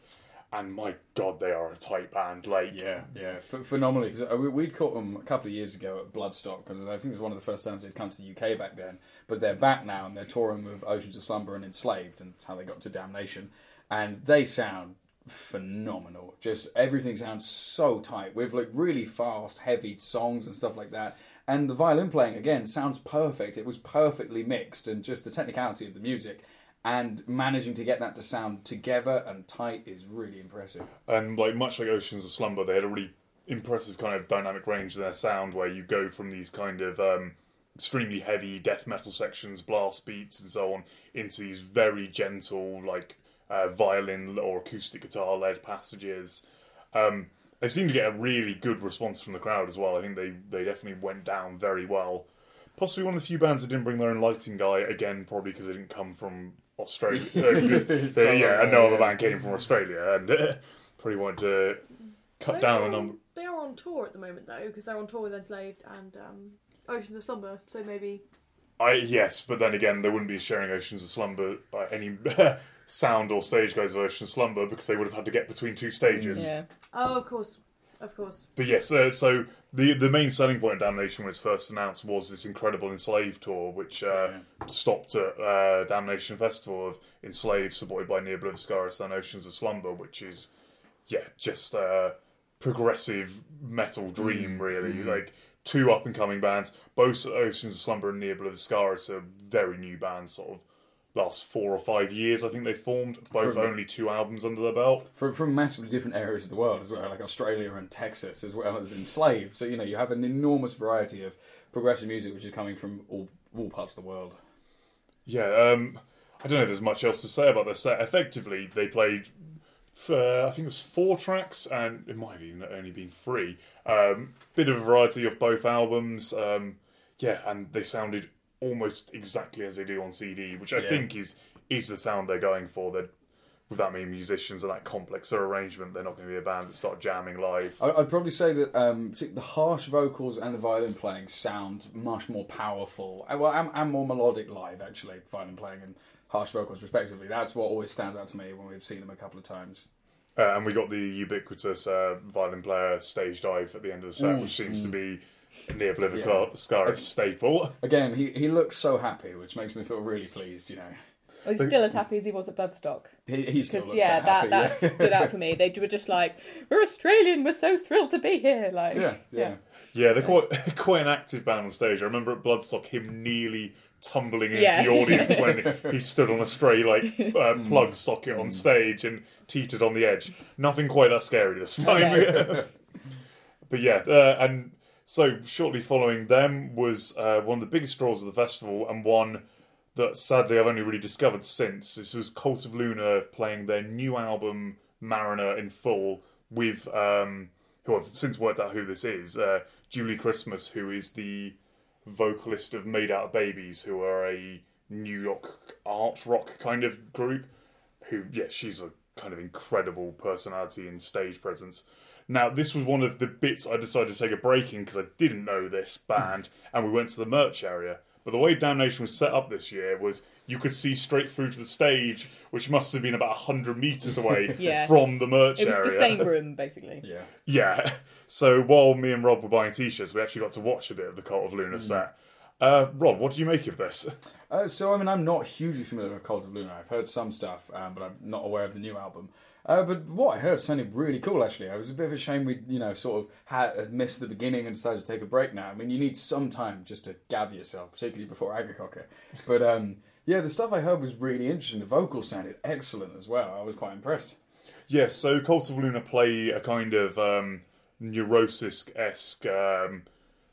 and my god, they are a tight band. Like, Yeah, yeah, Ph- phenomenally. uh, we- We'd caught them a couple of years ago at Bloodstock because I think it was one of the first times they'd come to the UK back then. But they're back now and they're touring with Oceans of Slumber and Enslaved, and that's how they got to Damnation. And they sound phenomenal. Just everything sounds so tight with like really fast, heavy songs and stuff like that. And the violin playing again sounds perfect. It was perfectly mixed, and just the technicality of the music and managing to get that to sound together and tight is really impressive. and like much like Oceans of Slumber, they had a really impressive kind of dynamic range in their sound, where you go from these kind of um, extremely heavy death metal sections, blast beats, and so on, into these very gentle, like uh, violin or acoustic guitar led passages. Um, they seem to get a really good response from the crowd as well. I think they, they definitely went down very well. Possibly one of the few bands that didn't bring their own lighting guy again, probably because they didn't come from Australia. Uh, 'cause- so yeah, and no other band came from Australia, and uh, probably wanted to cut They down are the on- number. They are on tour at the moment though, because they're on tour with Enslaved and um, Oceans of Slumber. So maybe I yes, but then again, they wouldn't be sharing Oceans of Slumber uh, any sound or stage guys of Oceans of Slumber because they would have had to get between two stages. Yeah. oh, of course, of course. But yes, uh, so the the main selling point of Damnation when it was first announced was this incredible Enslaved tour, which uh, stopped at uh, Damnation Festival of Enslaved, supported by Ne Obliviscaris and Oceans of Slumber, which is yeah, just uh, progressive metal dream really. Like two up and coming bands, both Oceans of Slumber and Ne Obliviscaris are very new bands, sort of last four or five years. I think they formed both From- only two albums under their belt. from from massively different areas of the world as well, like Australia and Texas, as well as enslaved. So you know you have an enormous variety of progressive music which is coming from all all parts of the world. Yeah, um, I don't know if there's much else to say about their set. Effectively, they played, uh, I think it was four tracks, and it might have even only been three. Um, bit of a variety of both albums. Um, yeah, and they sounded almost exactly as they do on CD, which I Yeah. think is is the sound they're going for. That with that many musicians and that complex arrangement, they're not going to be a band that start jamming live. I'd probably say that um, the harsh vocals and the violin playing sound much more powerful, uh, well, and, and more melodic live. Actually, violin playing and harsh vocals respectively. That's what always stands out to me when we've seen them a couple of times. Uh, and we got the ubiquitous uh, violin player stage dive at the end of the set, which seems to be a Ne Obliviscaris staple. Again, he, he looks so happy, which makes me feel really pleased. You know, Well, he's still as happy as he was at Bloodstock. he, he still Because looks yeah, that that happy. that stood out for me. They were just like, "We're Australian. We're so thrilled to be here." Like, yeah, yeah. Yeah, they're quite quite an active band on stage. I remember at Bloodstock him nearly tumbling into Yeah. the audience when he stood on a stray like uh, Mm. plug socket on stage and teetered on the edge. Nothing quite that scary this time. No. but yeah, uh, and so shortly following them was uh, one of the biggest draws of the festival and one that sadly I've only really discovered since. This was Cult of Luna playing their new album Mariner in full with um, who I've since worked out who this is. Uh, Julie Christmas, who is the vocalist of Made Out of Babies, who are a New York art rock kind of group. Who, yeah, she's a kind of incredible personality and stage presence. Now, this was one of the bits I decided to take a break in because I didn't know this band, and we went to the merch area. But the way Damnation was set up this year was you could see straight through to the stage, which must have been about hundred meters away Yeah. from the merch area. It was area. the same room, basically. Yeah. Yeah. So while me and Rob were buying t-shirts, we actually got to watch a bit of the Cult of Luna set. Uh, Rob, what do you make of this? Uh, so, I mean, I'm not hugely familiar with Cult of Luna. I've heard some stuff, um, but I'm not aware of the new album. Uh, but what I heard sounded really cool, actually. It was a bit of a shame we, you know, sort of had, had missed the beginning and decided to take a break now. I mean, you need some time just to gather yourself, particularly before Akercocke. But um, yeah, the stuff I heard was really interesting. The vocals sounded excellent as well. I was quite impressed. Yes, so Cult of Luna play a kind of um, neurosis-esque um,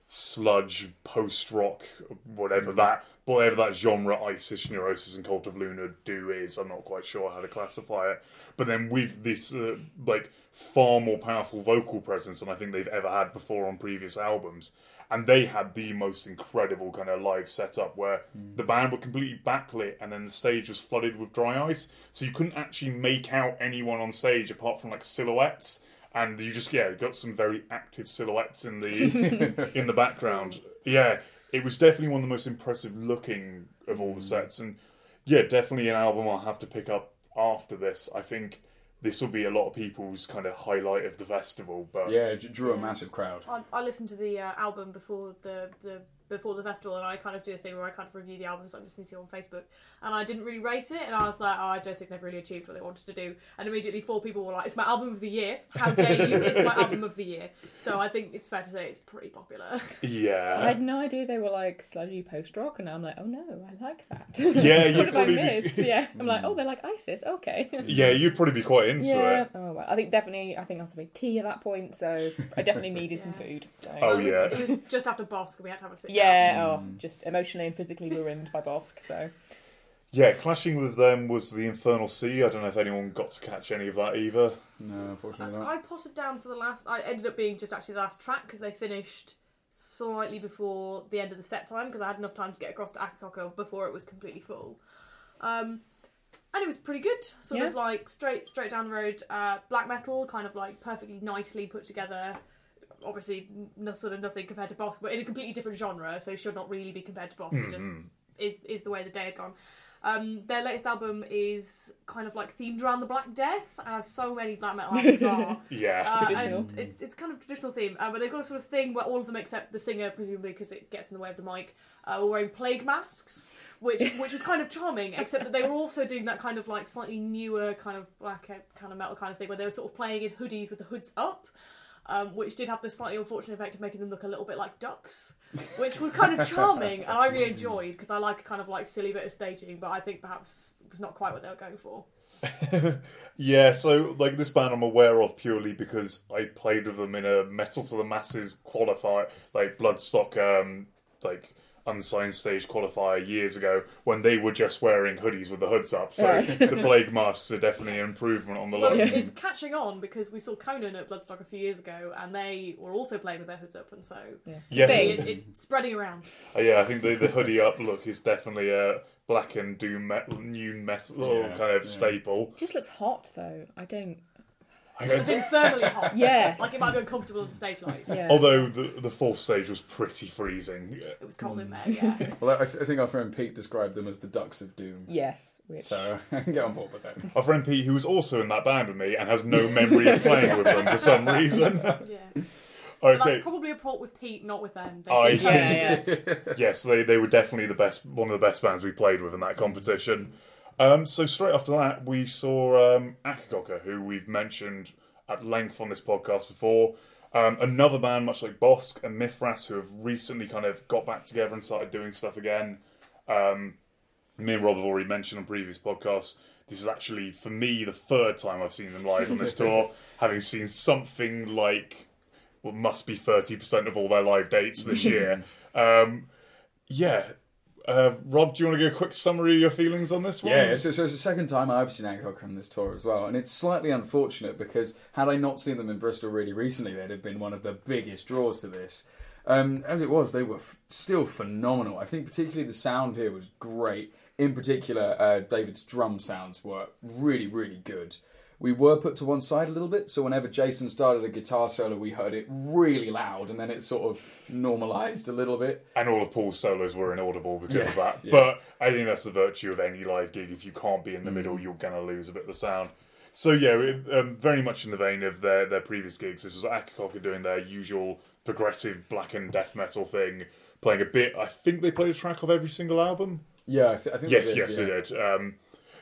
sludge post-rock, whatever that whatever that genre Isis, Neurosis, and Cult of Luna do is. I'm not quite sure how to classify it. But then with this uh, like far more powerful vocal presence than I think they've ever had before on previous albums. And they had the most incredible kind of live setup where the hmm. band were completely backlit and then the stage was flooded with dry ice. So you couldn't actually make out anyone on stage apart from like silhouettes. And you just yeah got some very active silhouettes in the in the background. Yeah, it was definitely one of the most impressive looking of all the hmm. sets. And yeah, definitely an album I'll have to pick up after this. I think this will be a lot of people's kind of highlight of the festival. But Yeah, it drew a massive crowd. I, I listened to the uh, album before the, the before the festival, and I kind of do a thing where I kind of review the albums I'm listening to on Facebook, and I didn't really rate it, and I was like, oh, I don't think they've really achieved what they wanted to do, and immediately four people were like, it's my album of the year. How dare you? It's my album of the year. So I think it's fair to say it's pretty popular. yeah, I had no idea they were like sludgy post rock, and I'm like, oh no, I like that. Yeah, you'd what have I probably be- missed? Yeah, I'm like, hmm. oh, they're like ISIS. Okay. yeah, you'd probably be quite into yeah. it. Oh well, I think definitely. I think I have to make tea at that point, so I definitely needed some food. So. Oh, it was, yeah. It was just after Bossk, we had to have a sit down. Yeah, oh, just emotionally and physically ruined by Bossk. So Yeah, clashing with them was the Infernal Sea. I don't know if anyone got to catch any of that either. No, unfortunately not. I potted down for the last. I ended up being just actually the last track because they finished slightly before the end of the set time because I had enough time to get across to Akercocke before it was completely full. Um, and it was pretty good, sort Yeah. of like straight straight down the road, uh, black metal, kind of like perfectly nicely put together. Obviously, no, sort of nothing compared to Bossk, but in a completely different genre, so should not really be compared to Bossk. It just Mhm. is is the way the day had gone. Um, their latest album is kind of like themed around the Black Death, as so many black metal albums are. Yeah, Uh, Traditional. and it, it's kind of traditional theme, uh, but they've got a sort of thing where all of them, except the singer, presumably because it gets in the way of the mic, uh, were wearing plague masks, which which was kind of charming. Except that they were also doing that kind of like slightly newer kind of black uh, kind of metal kind of thing, where they were sort of playing in hoodies with the hoods up. Um, which did have the slightly unfortunate effect of making them look a little bit like ducks, which were kind of charming, and I really enjoyed because I like a kind of like silly bit of staging, but I think perhaps it was not quite what they were going for. yeah. So like this band, I'm aware of purely because I played with them in a Metal to the Masses qualifier, like Bloodstock, um, like unsigned stage qualifier years ago when they were just wearing hoodies with the hoods up. So Right. the plague masks are definitely an improvement on the Well, look. it's catching on because we saw Conan at Bloodstock a few years ago, and they were also playing with their hoods up, and so Yeah, it's, it's spreading around. Uh, yeah. I think the the hoodie up look is definitely a black and doom metal, new metal Yeah, kind of yeah. staple. it just looks hot though. I don't. I It's infernally hot. Yes. Like it might be uncomfortable on the stage lights. Yeah. Although the the fourth stage was pretty freezing. It was cold in there, mm. yeah. Well, I, th- I think our friend Pete described them as the Ducks of Doom. Yes. Which. So I can get on board with that. Our friend Pete, who was also in that band with me and has no memory of playing with them for some reason. yeah. But okay, that's probably a fault with Pete, not with them. They I seem Yeah, very yeah. good. yes, they, they were definitely the best, one of the best bands we played with in that competition. Um, so straight after that, we saw um, Akercocke, who we've mentioned at length on this podcast before. Um, another band, much like Bossk and Mithras, who have recently kind of got back together and started doing stuff again. Um, me and Rob have already mentioned on previous podcasts. This is actually, for me, the third time I've seen them live on this tour, having seen something like what must be 30% of all their live dates this year. um, yeah. Uh, Rob, do you want to give a quick summary of your feelings on this one? Yeah, so, so it's the second time I've seen Akercocke on this tour as well, and it's slightly unfortunate because had I not seen them in Bristol really recently, they'd have been one of the biggest draws to this. Um, as it was, they were f- still phenomenal. I think particularly the sound here was great. In particular, uh, David's drum sounds were really, really good. We were put to one side a little bit. So whenever Jason started a guitar solo, we heard it really loud, and then it sort of normalized a little bit. And all of Paul's solos were inaudible because Yeah, of that. yeah. But I think that's the virtue of any live gig. If you can't be in the Mm. middle, you're going to lose a bit of the sound. So yeah, it, um, very much in the vein of their their previous gigs. This was Akercocke doing their usual progressive black and death metal thing, playing a bit. I think they played a track of every single album. Yeah, I, th- I think Yes, they did, yes, yeah. they did. Um,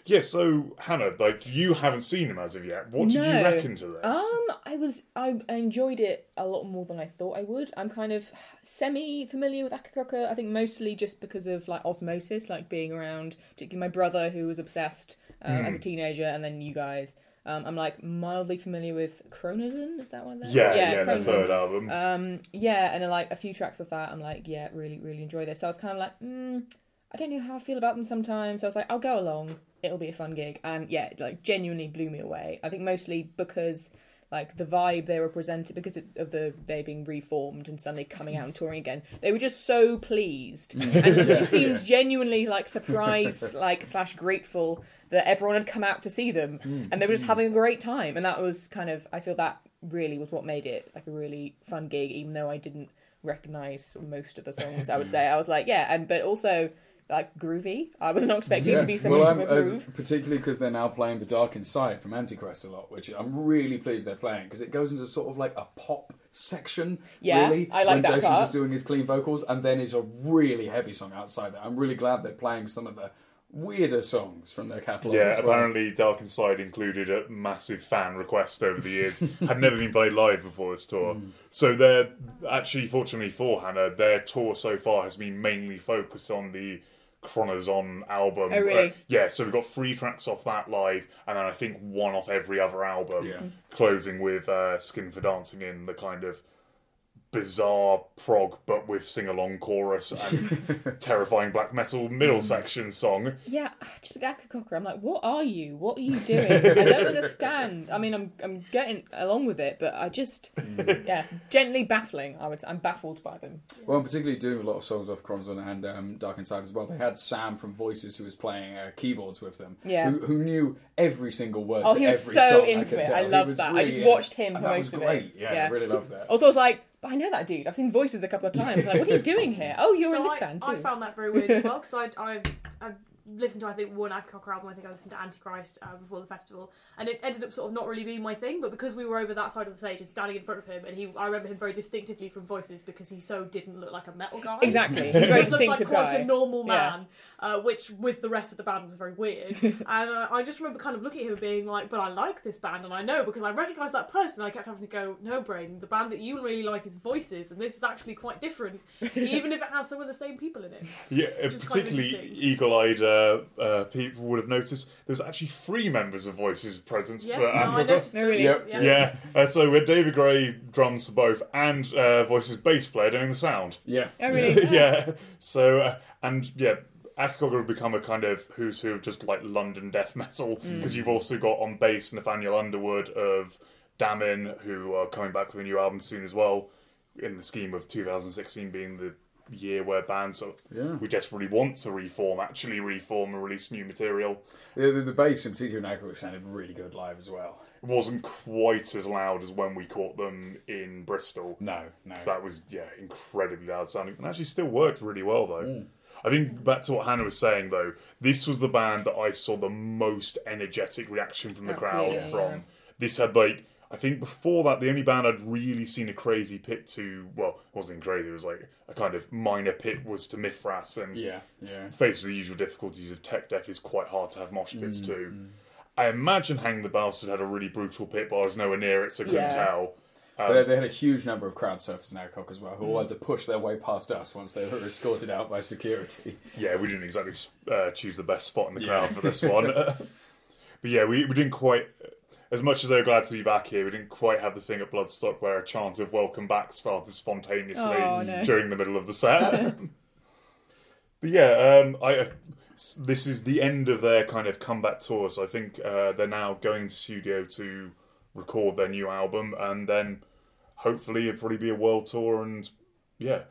yeah, so Hannah, like you haven't seen him as of yet. What did you reckon to this? Um, I was I enjoyed it a lot more than I thought I would. I'm kind of semi familiar with Akercocke. I think mostly just because of like osmosis, like being around, particularly my brother who was obsessed um, Hmm. as a teenager, and then you guys. Um, I'm like mildly familiar with Choronzon. Is that one? There? yeah, yeah, their Choronzon. third album. Um, yeah, and like a few tracks of that, I'm like, yeah, really, really enjoy this. So I was kind of like, mm, I don't know how I feel about them sometimes. So I was like, I'll go along. It'll be a fun gig, and yeah, it, like genuinely blew me away. I think mostly because like the vibe they were presented because of the they being reformed and suddenly coming out and touring again. They were just so pleased, mm. and you just seemed genuinely like surprised, like slash grateful that everyone had come out to see them, mm. and they were just mm. having a great time. And that was kind of I feel that really was what made it like a really fun gig, even though I didn't recognize most of the songs. I would say I was like, yeah, and but also like groovy. I was not expecting it to be so well, much I'm, of a as- groove. particularly because they're now playing The Dark Inside from Antichrist a lot, which I'm really pleased they're playing because it goes into sort of like a pop section. Yeah, really, I like when that Jason's part. just doing his clean vocals, and then is a really heavy song outside that. I'm really glad they're playing some of the weirder songs from their catalogue. Yeah, as well. apparently Dark Inside included a massive fan request over the years. Had never been played live before this tour. Hmm. So they're actually, fortunately for Hannah, their tour so far has been mainly focused on the Choronzon album. Oh, really? Uh, yeah, so we've got three tracks off that live, and then I think one off every other album. Yeah. Closing with uh, Skin for Dancing in the kind of bizarre prog but with sing along chorus and terrifying black metal middle section song. Yeah, just like Akercocke, I'm like, what are you? What are you doing? I don't understand. I mean, I'm I'm getting along with it, but I just yeah, gently baffling. I would. I'm baffled by them. Well, I'm particularly doing a lot of songs off Choronzon and um, Dark Inside as well. They had Sam from Voices who was playing uh, keyboards with them. Yeah. Who, who knew every single word Oh, to he was every so song. into I could it. tell. I He loved was that. I just watched him and for that most was of great. it. Yeah, Yeah. I really loved that. Also, I was like, but I know that dude. I've seen voices a couple of times. Like, what are you doing here? Oh, you're so in this I, band too. I found that very weird as well because I, I, I listened to I think one Akercocke album. I think I listened to Antichrist uh, before the festival, and it ended up sort of not really being my thing. But because we were over that side of the stage and standing in front of him, and he, I remember him very distinctively from Voices because he so didn't look like a metal guy. exactly. He very just looked like quite guy. a normal Yeah. man, uh, which with the rest of the band was very weird. and uh, I just remember kind of looking at him and being like, "But I like this band, and I know because I recognise that person." I kept having to go, "No, Brain, the band that you really like is Voices, and this is actually quite different, even if it has some of the same people in it." Yeah, uh, Which is quite particularly eagle-eyed uh, uh, people would have noticed there was actually three members of Voices present Yes, for no, I noticed. Oh, that. really? Yep. Yeah. Yeah, uh, so we had David Gray drums for both, and uh, Voices bass player doing the sound. Yeah. Oh, really? yeah, so uh, and yeah, Akercocke would become a kind of who's who of just like London death metal Mm. because you've also got on bass Nathaniel Underwood of Damon, who are coming back with a new album soon as well. In the scheme of 2016 being the year where bands are, Yeah. we desperately want to reform, actually reform and release new material. The, the, the bass in particular in Akercocke sounded really good live as well. It wasn't quite as loud as when we caught them in Bristol. No, no. That was yeah incredibly loud sounding, and actually still worked really well though. Mm. I think back to what Hannah was saying though, this was the band that I saw the most energetic reaction from the oh, crowd Absolutely, from. This had like I think before that the only band I'd really seen a crazy pit to well it wasn't crazy it was like a kind of minor pit was to Mithras and yeah, yeah. faces the usual difficulties of tech death is quite hard to have mosh pits Mm, too. I imagine Hang the Bastard had a really brutal pit, but I was nowhere near it, so I couldn't Yeah. tell. But they- they had a huge number of crowd surfers in Akercocke as well, who Mm. all had to push their way past us once they were escorted out by security. Yeah, we didn't exactly uh, choose the best spot in the Yeah. crowd for this one. but yeah, we, we didn't quite, as much as they're glad to be back here, we didn't quite have the thing at Bloodstock where a chant of welcome back started spontaneously Oh, no. during the middle of the set. but yeah, um, I, this is the end of their kind of comeback tour, so I think uh, they're now going to studio to record their new album and then hopefully it'll probably be a world tour and yeah.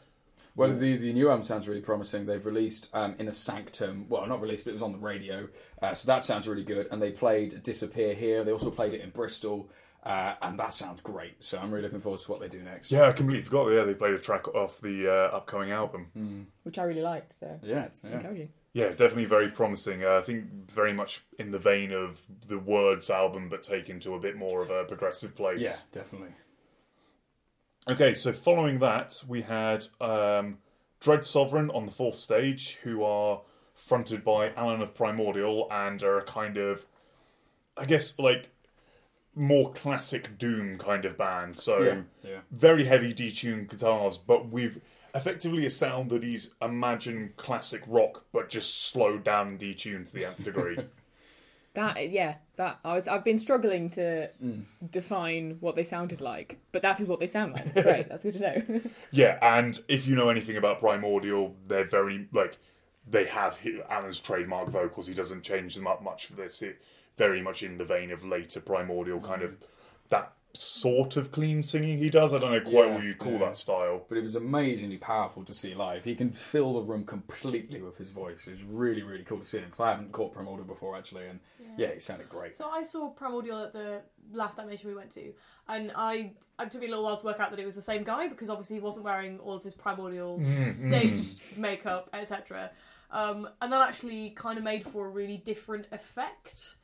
Well, the the new album sounds really promising. They've released um, Inner Sanctum. Well, not released, but it was on the radio, uh, so that sounds really good. And they played "Disappear" here. They also played it in Bristol, uh, and that sounds great. So I'm really looking forward to what they do next. Yeah, I completely forgot. Yeah, they played a track off the uh, upcoming album. which I really liked. So Yeah, it's yeah. encouraging. Yeah, definitely very promising. Uh, I think very much in the vein of the Words album, but taken to a bit more of a progressive place. yeah, definitely. Okay, so following that, we had um, Dread Sovereign on the fourth stage, who are fronted by Alan of Primordial and are a kind of, I guess, like more classic Doom kind of band. So Yeah, yeah. very heavy detuned guitars, but with effectively a sound that is imagine classic rock, but just slowed down and detuned to the nth degree. That yeah, that I was I've been struggling to Mm. define what they sounded like, but that is what they sound like. Great, that's good to know. Yeah, and if you know anything about Primordial, they're very like they have Alan's trademark vocals. He doesn't change them up much for this. It, very much in the vein of later Primordial, kind of that sort of clean singing he does. I don't know quite Yeah, what you call yeah. that style. But it was amazingly powerful to see live. He can fill the room completely with his voice. It was really, really cool to see him because I haven't caught Primordial before actually, and yeah, he sounded great. So I saw Primordial at the last Damnation we went to, and I it took me a little while to work out that it was the same guy because obviously he wasn't wearing all of his Primordial stage makeup, etc. Um, and that actually kind of made for a really different effect.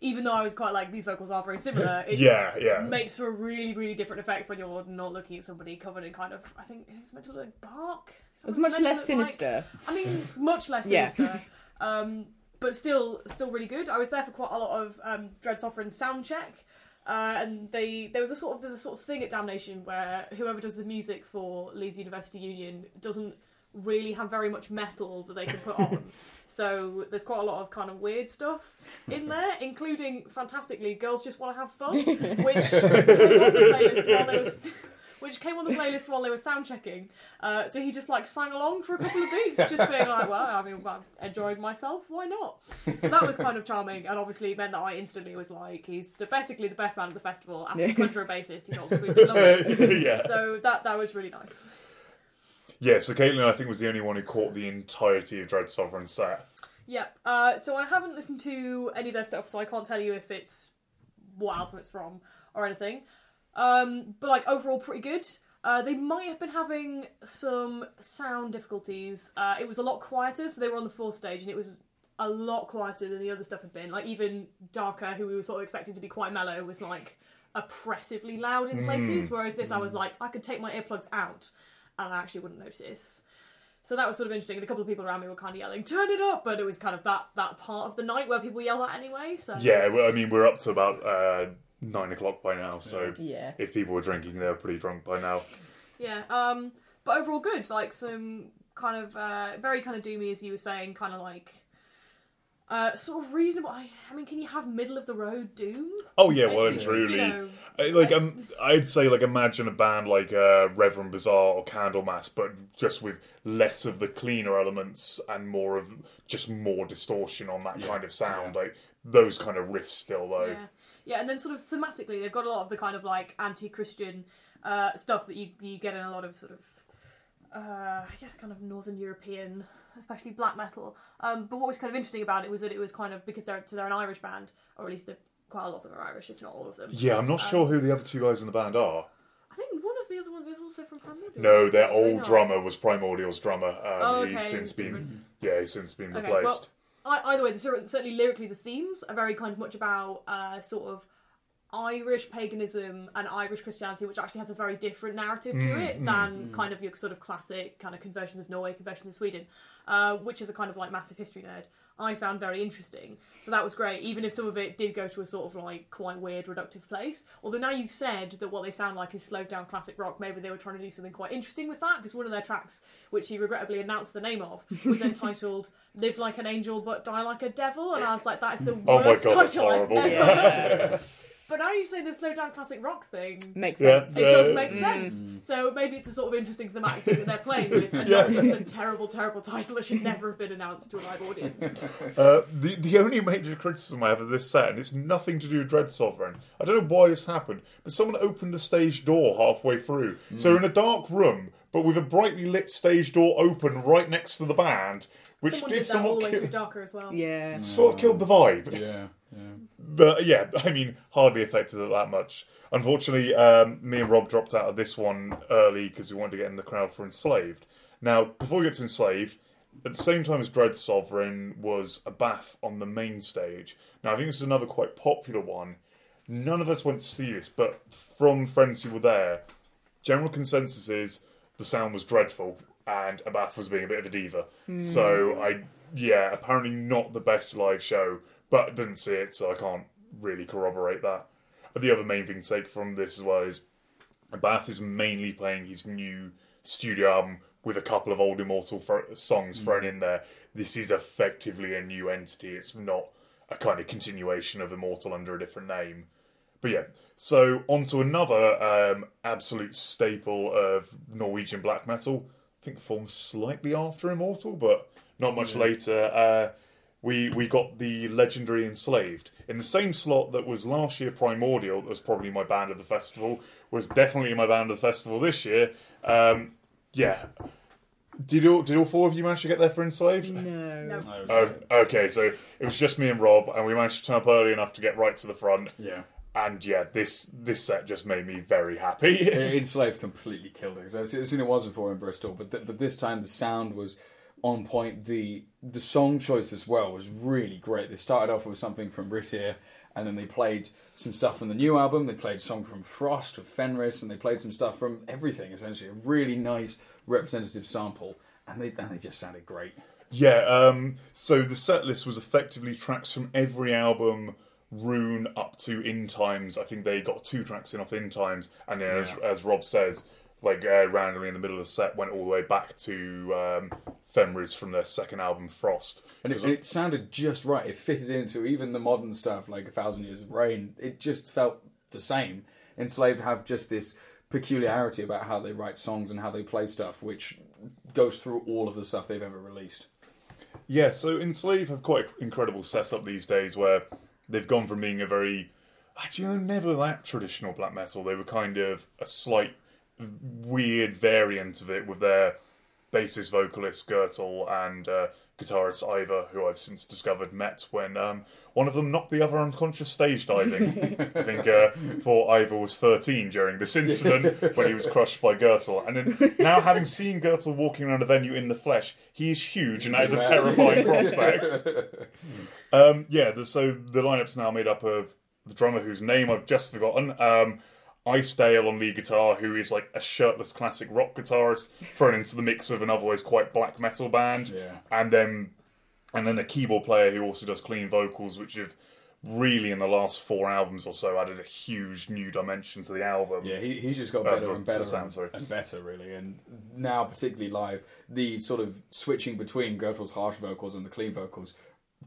Even though I was quite like these vocals are very similar, it Yeah, yeah. makes for a really really different effect when you're not looking at somebody covered in kind of I think it's meant to look like bark. Is that It was much less look like? sinister. I mean, much less Yeah. sinister. um, but still, still really good. I was there for quite a lot of um, Dread Sovereign sound check, uh, and they there was a sort of there's a sort of thing at Damnation where whoever does the music for Leeds University Union doesn't really have very much metal that they can put on. so there's quite a lot of kind of weird stuff in there, including fantastically "Girls Just Want to Have Fun," which came on the playlist while they was. Which came on the playlist while they were sound checking. Uh, so he just like sang along for a couple of beats, just being like, "Well, I mean, I've enjoyed myself. Why not?" So that was kind of charming, and obviously meant that I instantly was like, "He's the basically the best man at the festival after Yeah. Contra bassist. He's obviously lovely." yeah. So that that was really nice. Yeah, so Caitlin, I think, was the only one who caught the entirety of Dread Sovereign set. Yep. Uh, so I haven't listened to any of their stuff, so I can't tell you if it's what album it's from or anything. Um, but like overall, pretty good. Uh, they might have been having some sound difficulties. Uh, it was a lot quieter, so they were on the fourth stage, and it was a lot quieter than the other stuff had been. Like even Darkher, who we were sort of expecting to be quite mellow, was like oppressively loud in places. Whereas this, I was like, I could take my earplugs out, and I actually wouldn't notice. So that was sort of interesting. And a couple of people around me were kind of yelling, "Turn it up!" But it was kind of that that part of the night where people yell that anyway. So Yeah, well, I mean, we're up to about uh, nine o'clock by now, so Yeah. if people were drinking, they were pretty drunk by now. Yeah, um, but overall good. Like some kind of uh, very kind of doomy, as you were saying, kind of like uh, sort of reasonable. I, I mean, can you have middle of the road doom? Oh yeah, well and truly, you know, I- like um, I'd say like imagine a band like uh, Reverend Bizarre or Candlemass, but just with less of the cleaner elements and more of just more distortion on that Yeah, kind of sound. Like those kind of riffs still though. yeah, yeah, and then sort of thematically, they've got a lot of the kind of like anti-Christian uh, stuff that you you get in a lot of sort of uh, I guess kind of Northern European, especially black metal. Um, but what was kind of interesting about it was that it was kind of because they're so they're an Irish band, or at least they're, quite a lot of them are Irish, if not all of them. Yeah, I'm not sure who the other two guys in the band are. I think one of the other ones is also from Primordial. No, their old drummer was Primordial's drummer. Um, Oh, He's since been yeah, he's since been Okay, replaced. well, I, either way, the, certainly lyrically, the themes are very kind of much about uh, sort of Irish paganism and Irish Christianity, which actually has a very different narrative to Mm, it than kind of your sort of classic kind of conversions of Norway, conversions of Sweden, uh, which is a kind of like massive history nerd. I found very interesting, so that was great. Even if some of it did go to a sort of like quite weird, reductive place. Although now you've said that what they sound like is slowed down classic rock, maybe they were trying to do something quite interesting with that. Because one of their tracks, which he regrettably announced the name of, was entitled "Live Like an Angel but Die Like a Devil," and I was like, that is the Oh worst God, title I've ever heard. But now you say the slow down classic rock thing. Makes Yeah. sense. It does Uh, make sense. So maybe it's a sort of interesting thematic thing that they're playing with, and Yeah. not just a terrible, terrible title that should never have been announced to a live audience. Uh, the the only major criticism I have of this set, and it's nothing to do with Dread Sovereign. I don't know why this happened, but someone opened the stage door halfway through. So Hmm. in a dark room, but with a brightly lit stage door open right next to the band, which Someone did did that all somewhat the way kill, Darkher as well. Yeah. sort of killed the vibe. Yeah, yeah. But yeah, I mean, hardly affected it that much. Unfortunately, um, me and Rob dropped out of this one early because we wanted to get in the crowd for Enslaved. Now, before we get to Enslaved, at the same time as Dread Sovereign was Abath on the main stage. Now, I think this is another quite popular one. None of us went to see this, but from friends who were there, general consensus is the sound was dreadful and Abath was being a bit of a diva. So I, yeah, apparently not the best live show, but I didn't see it, so I can't really corroborate that. But the other main thing to take from this as well is Abath is mainly playing his new studio album with a couple of old Immortal fro- songs thrown in there. This is effectively a new entity. It's not a kind of continuation of Immortal under a different name. But yeah, so on to another um, absolute staple of Norwegian black metal. I think formed slightly after Immortal, but not much later. Uh, we we got the legendary Enslaved in the same slot that was last year Primordial. That was probably my band of the festival. Was definitely my band of the festival this year. Um, yeah. Did all did all four of you manage to get there for Enslaved? No. No. Oh, okay, so it was just me and Rob, and we managed to turn up early enough to get right to the front. yeah. And yeah, this this set just made me very happy. Enslaved completely killed it. 'cause I've seen it was before in Bristol, but th- but this time the sound was on point. The the song choice as well was really great. They started off with something from Brissier, and then they played some stuff from the new album. They played a song from Frost with Fenris, and they played some stuff from everything. Essentially, a really nice representative sample, and they and they just sounded great. yeah, um, so the set list was effectively tracks from every album, Ruun up to In Times. I think they got two tracks in off In Times, and then as, as Rob says, like uh, randomly in the middle of the set, went all the way back to um, Fenris from their second album, Frost. And it, it sounded just right. It fitted into even the modern stuff like A Thousand Years of Rain. It just felt the same. Enslaved have just this peculiarity about how they write songs and how they play stuff, which goes through all of the stuff they've ever released. Yeah, so Enslaved have quite incredible setup these days where they've gone from being a very, actually, know, never that traditional black metal. They were kind of a slight, weird variant of it with their bassist vocalist Grutle and uh, guitarist Ivar, who I've since discovered met when um, one of them knocked the other unconscious stage diving. I think uh, poor Ivar was 13 during this incident when he was crushed by Grutle. And then now having seen Grutle walking around a venue in the flesh, he is huge and that is a terrifying prospect. Um, yeah, the, so the lineup's now made up of the drummer whose name I've just forgotten. Um, Ice Dale on lead guitar, who is like a shirtless classic rock guitarist thrown into the mix of an otherwise quite black metal band, Yeah. and then and then a keyboard player who also does clean vocals, which have really in the last four albums or so added a huge new dimension to the album. Yeah, he, he's just got Uh, better to and better sound, and, sorry. and better, really. And now, particularly live, the sort of switching between Grutle's harsh vocals and the clean vocals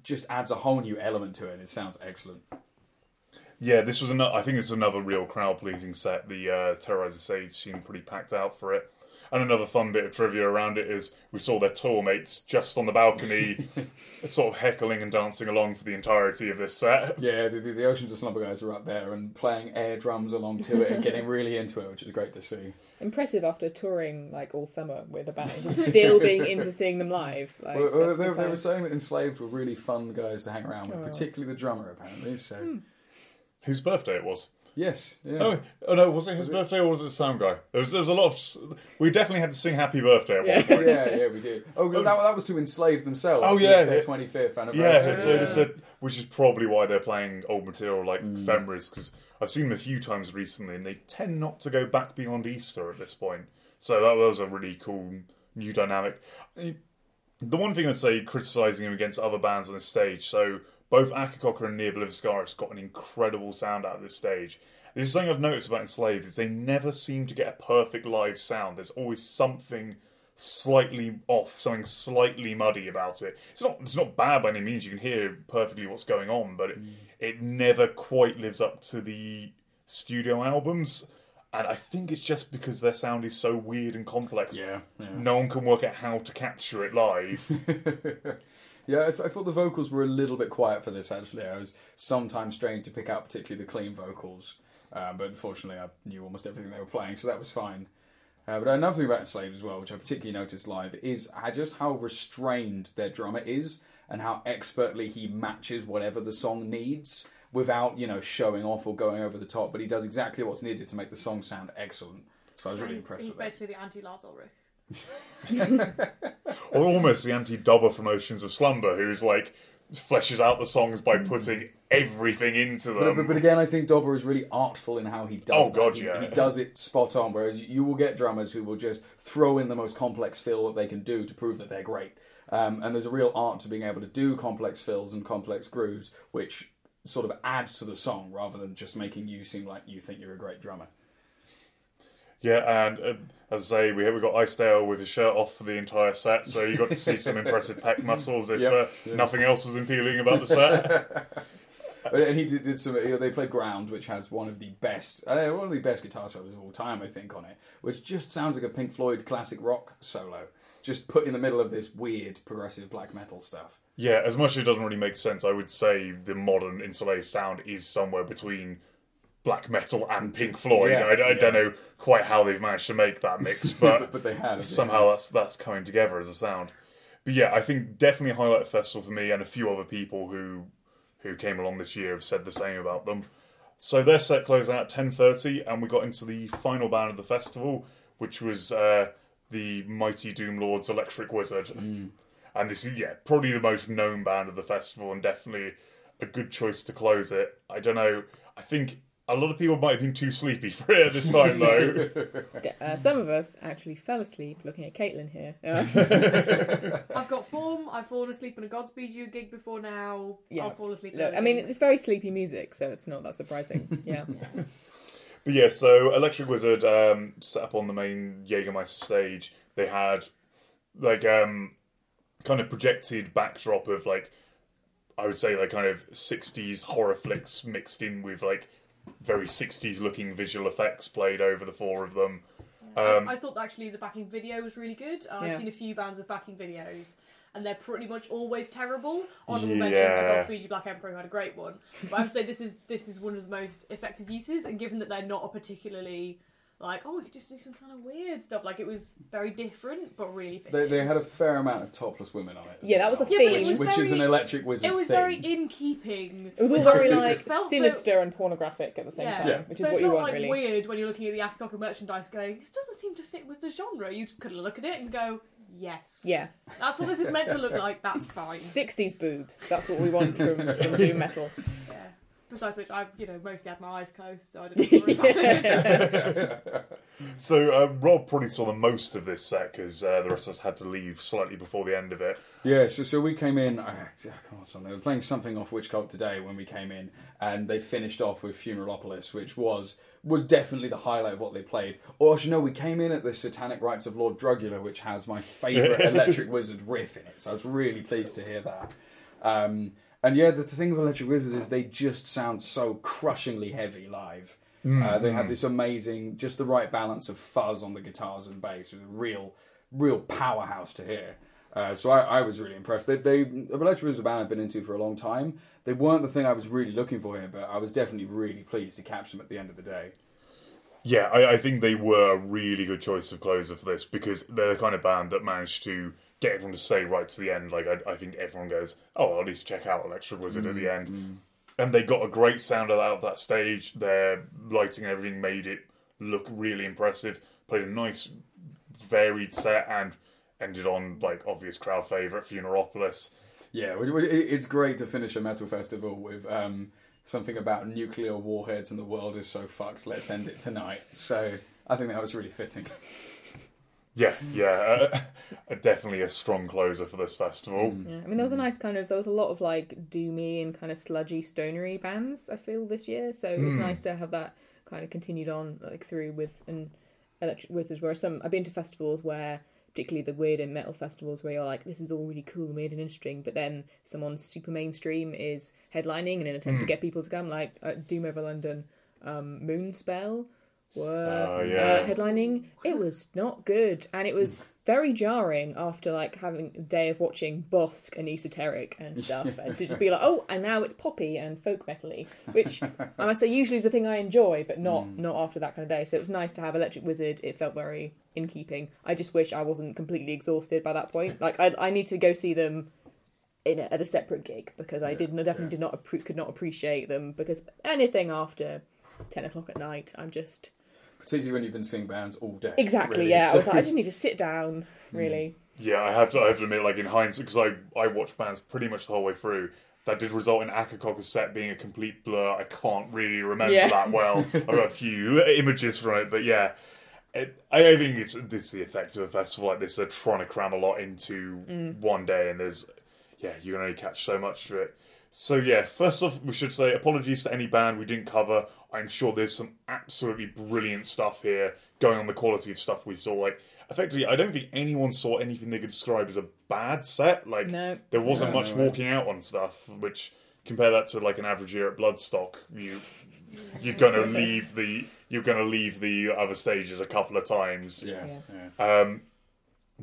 just adds a whole new element to it, and it sounds excellent. Yeah, this was another. I think it's another real crowd pleasing set. The uh, Terrorizer Sage seemed pretty packed out for it. And another fun bit of trivia around it is we saw their tour mates just on the balcony, sort of heckling and dancing along for the entirety of this set. Yeah, the, the, the Oceans of Slumber guys are up there and playing air drums along to it and getting really into it, which is great to see. Impressive after touring like all summer with a band still being into seeing them live. Like, Well, well, they, they were saying that Enslaved were really fun guys to hang around with, Oh. particularly the drummer, apparently. So, Whose birthday it was? yes, yeah. Oh, oh no, was it his birthday or was it the sound guy? There was, there was a lot of. We definitely had to sing Happy Birthday at Yeah. one point. yeah, yeah, we did. Oh, that, that was to enslave themselves. Oh, yeah, it's their yeah. twenty fifth Yeah, anniversary. so they said, which is probably why they're playing old material like mm. Fenris, because I've seen them a few times recently, and they tend not to go back beyond Isa at this point. So that was a really cool new dynamic. The one thing I'd say, criticising him against other bands on the stage, so both Akercocke and Near Scaris got an incredible sound out of this stage. This is something I've noticed about Enslaved, is they never seem to get a perfect live sound. There's always something slightly off, something slightly muddy about it. It's not it's not bad by any means. You can hear perfectly what's going on, but it, mm. it never quite lives up to the studio albums. And I think it's just because their sound is so weird and complex. Yeah, yeah. No one can work out how to capture it live. Yeah, I, I thought the vocals were a little bit quiet for this. Actually, I was sometimes strained to pick out particularly the clean vocals, um, but unfortunately, I knew almost everything they were playing, so that was fine. Uh, but another thing about Enslaved as well, which I particularly noticed live, is just how restrained their drummer is and how expertly he matches whatever the song needs without, you know, showing off or going over the top. But he does exactly what's needed to make the song sound excellent. So I was So really he's, impressed he's with that. basically the anti Lars Ulrich. Or almost the anti-Dobber from Oceans of Slumber, who's like fleshes out the songs by putting everything into But, them. but, but again, I think Dobber is really artful in how he does. Oh, that. God, He- yeah. He does it spot on. Whereas you, you will get drummers who will just throw in the most complex fill that they can do to prove that they're great. Um, and there's a real art to being able to do complex fills and complex grooves, which sort of adds to the song rather than just making you seem like you think you're a great drummer. Yeah, and uh, as I say, we we got Icedale with his shirt off for the entire set, so you got to see some impressive pec muscles. If Yep. uh, Yeah. nothing else was appealing about the set, and he did, did some. You know, they played Ground, which has one of the best, uh, one of the best guitar solos of all time, I think, on it. Which just sounds like a Pink Floyd classic rock solo, just put in the middle of this weird progressive black metal stuff. yeah, as much as it doesn't really make sense, I would say the modern enslaved sound is somewhere between black metal and Pink Floyd. Yeah, I, I yeah. don't know quite how they've managed to make that mix, but, but but they have somehow that's that's coming together as a sound. But yeah, I think definitely a highlight festival for me, and a few other people who who came along this year have said the same about them. So their set closed out at ten thirty, and we got into the final band of the festival, which was uh, the Mighty Doom Lords Electric Wizard. And this is yeah probably the most known band of the festival, and definitely a good choice to close it. I don't know. I think a lot of people might have been too sleepy for it this time though. Uh, some of us actually fell asleep looking at Caitlin here. Uh, I've got form. I've fallen asleep on a Godspeed You gig before now. Yeah. I'll fall asleep. look, I mean, things. it's very sleepy music, so it's not that surprising. Yeah. But yeah, so Electric Wizard um, set up on the main Jägermeister stage. They had like um, kind of projected backdrop of like I would say like kind of '60s horror flicks mixed in with like very '60s looking visual effects played over the four of them. Um, I thought actually the backing video was really good. And Yeah. I've seen a few bands with backing videos, and they're pretty much always terrible. Honorable mention Yeah. to Godspeed You Black Emperor, who had a great one. But I would say this is this is one of the most effective uses, and given that they're not a particularly like oh we could just do some kind of weird stuff, like it was very different but really fitting. They, they had a fair amount of topless women on it. as Yeah, that was well, the Yeah, theme. was which is an electric wizard it was thing. very in keeping. It was all very like felt so- sinister and pornographic at the same Yeah. time, Yeah. which is so what it's you not want like really. weird when you're looking at the Akercocke merchandise going, this doesn't seem to fit with the genre. You could look at it and go, yes. Yeah, That's what this is meant to look like, that's fine. sixties boobs. That's what we want from, from doom metal. Yeah. Besides which, I, you know, mostly had my eyes closed, so I didn't worry about it. so uh, Rob probably saw the most of this set because uh, the rest of us had to leave slightly before the end of it. Yeah, so, so we came in. I, I can't remember, they were playing something off Witchcult Today when we came in, and they finished off with Funeralopolis, which was was definitely the highlight of what they played. Or, as you know, we came in at the Satanic Rites of Lord Drugula, which has my favourite Electric Wizard riff in it. So I was really pleased to hear that. Um, and yeah, the, the thing with Electric Wizard is they just sound so crushingly heavy live. Uh, they have this amazing, just the right balance of fuzz on the guitars and bass, with a real, real powerhouse to hear. Uh, so I, I was really impressed. They, they Electric Wizard band I've been into for a long time. They weren't the thing I was really looking for here, but I was definitely really pleased to catch them at the end of the day. Yeah, I, I think they were a really good choice of closer for this because they're the kind of band that managed to get everyone to stay right to the end. Like I, I think everyone goes, "Oh, I'll at least check out Electric Wizard at the end," and they got a great sound out of that stage. Their lighting and everything made it look really impressive. Played a nice, varied set and ended on like obvious crowd favorite Funeralopolis. Yeah, it- it- it's great to finish a metal festival with um, something about nuclear warheads and the world is so fucked. Let's end it tonight. So I think that was really fitting. Yeah, yeah, uh, definitely a strong closer for this festival. Yeah, I mean, there was a nice kind of there was a lot of like doomy and kind of sludgy stonery bands. I feel this year, so it's nice to have that kind of continued on like through with an Electric Wizards. Whereas some I've been to festivals where, particularly the weird and metal festivals, where you're like, this is all really cool, weird and interesting, but then someone super mainstream is headlining and in an attempt to get people to come, like uh, Doom Over London, um, Moonspell were Oh, yeah. uh, headlining, it was not good, and it was very jarring after like having a day of watching Bossk and Esoteric and stuff, and to just be like, oh, and now it's poppy and folk metally, which I must say usually is a thing I enjoy, but not not after that kind of day. So it was nice to have Electric Wizard. It felt very in keeping. I just wish I wasn't completely exhausted by that point. Like I, I need to go see them in a, at a separate gig because I did definitely yeah. did not appre- could not appreciate them because anything after ten o'clock at night, I'm just Particularly when you've been seeing bands all day. exactly really, yeah. I so- was like, I just need to sit down. Hmm. Really, Yeah, I have to. I have to admit, like in hindsight, because I I watched bands pretty much the whole way through. That did result in Akercocke's set being a complete blur. I can't really remember Yeah. that well. I've got a few images from it, but yeah, it, I, I think it's this is the effect of a festival like this. They're trying to cram a lot into mm. one day, and there's yeah, you can only catch so much of it. So yeah, first off, we should say apologies to any band we didn't cover. I'm sure there's some absolutely brilliant stuff here going on the quality of stuff we saw. Like effectively, I don't think anyone saw anything they could describe as a bad set. Like No. there wasn't No, much no, no. walking out on stuff, which compare that to like an average year at Bloodstock, you you're gonna leave the you're gonna leave the other stages a couple of times. Yeah, Yeah. yeah. Um,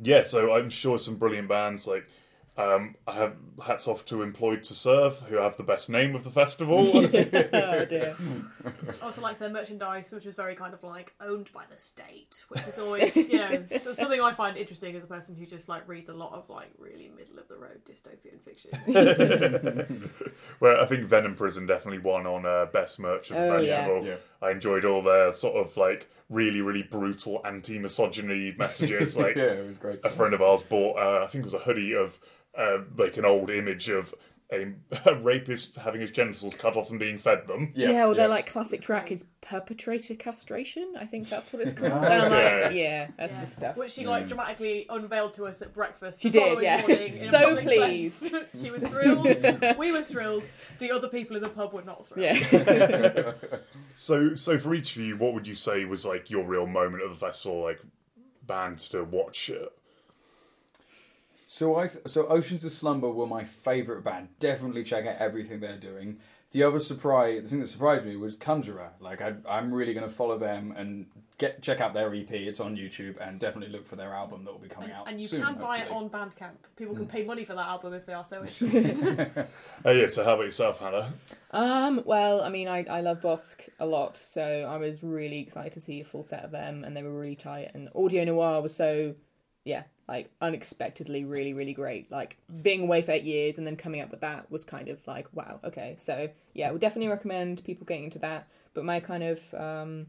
yeah, so I'm sure some brilliant bands like um, I have hats off to Employed to Serve, who have the best name of the festival. oh dear. I also like their merchandise, which was very kind of like owned by the state, which is always, you know, something I find interesting as a person who just like reads a lot of like really middle of the road dystopian fiction. Where I think Venom Prison definitely won on uh, best merch of the Oh, yeah. festival. Yeah. I enjoyed all their sort of like really, really brutal anti-misogyny messages. Like yeah, it was great. a friend of ours bought, uh, I think it was a hoodie of uh, like an old image of a, a rapist having his genitals cut off and being fed them. Yeah, Yeah, well, their yeah. like classic track is perpetrator castration. I think that's what it's called. Okay. like, yeah, that's Yeah. the stuff. Which she like dramatically unveiled to us at breakfast. She the did, yeah. Morning So pleased. she was thrilled. we were thrilled. The other people in the pub were not thrilled. Yeah. So, so for each of you, what would you say was like your real moment of the festival, like band to watch? So I th- so Oceans of Slumber were my favourite band. Definitely check out everything they're doing. The other surprise, the thing that surprised me was Conjurer. Like I, I'm really going to follow them and get check out their EP. It's on YouTube and definitely look for their album that will be coming And, out and you soon. can buy it on Bandcamp. People Mm. can pay money for that album if they are so interested. oh yeah, so how about yourself, Hannah? Um, well, I mean, I, I love Bossk a lot, so I was really excited to see a full set of them, and they were really tight. And Audio Noir was so, yeah, like unexpectedly really, really great. Like being away for eight years and then coming up with that was kind of like, wow, okay. So yeah, I would definitely recommend people getting into that. But my kind of, um,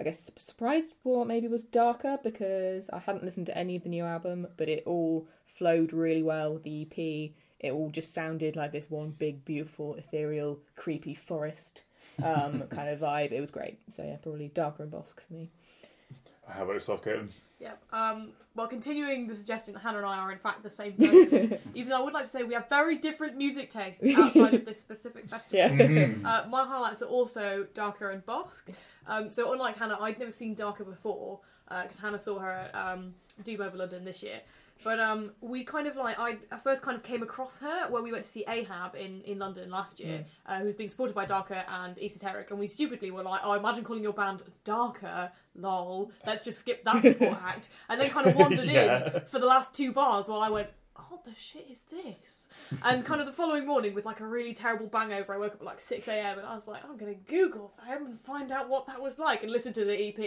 I guess, surprise for maybe was Darkher because I hadn't listened to any of the new album, but it all flowed really well with the EP it all just sounded like this one big, beautiful, ethereal, creepy forest um, kind of vibe. It was great. So yeah, probably Darkher and Bossk for me. How about yourself, Caitlin? Yeah. Um, well, continuing the suggestion that Hannah and I are in fact the same person, even though I would like to say we have very different music tastes outside of this specific festival. Yeah. Uh, my highlights are also Darkher and Bossk. Um, so unlike Hannah, I'd never seen Darkher before because Hannah saw her at um, Doom Over London this year. But um, we kind of like I first kind of came across her when we went to see Ahab in, in London last year, uh, who's being supported by Darkher and Esoteric, and we stupidly were like, "Oh, imagine calling your band Darkher, lol. Let's just skip that support act." And then kind of wandered Yeah. in for the last two bars while I went, "Oh, what the shit is this?" And kind of the following morning, with like a really terrible bangover, I woke up at like six a.m. and I was like, "I'm gonna Google them and find out what that was like," and listen to the EP.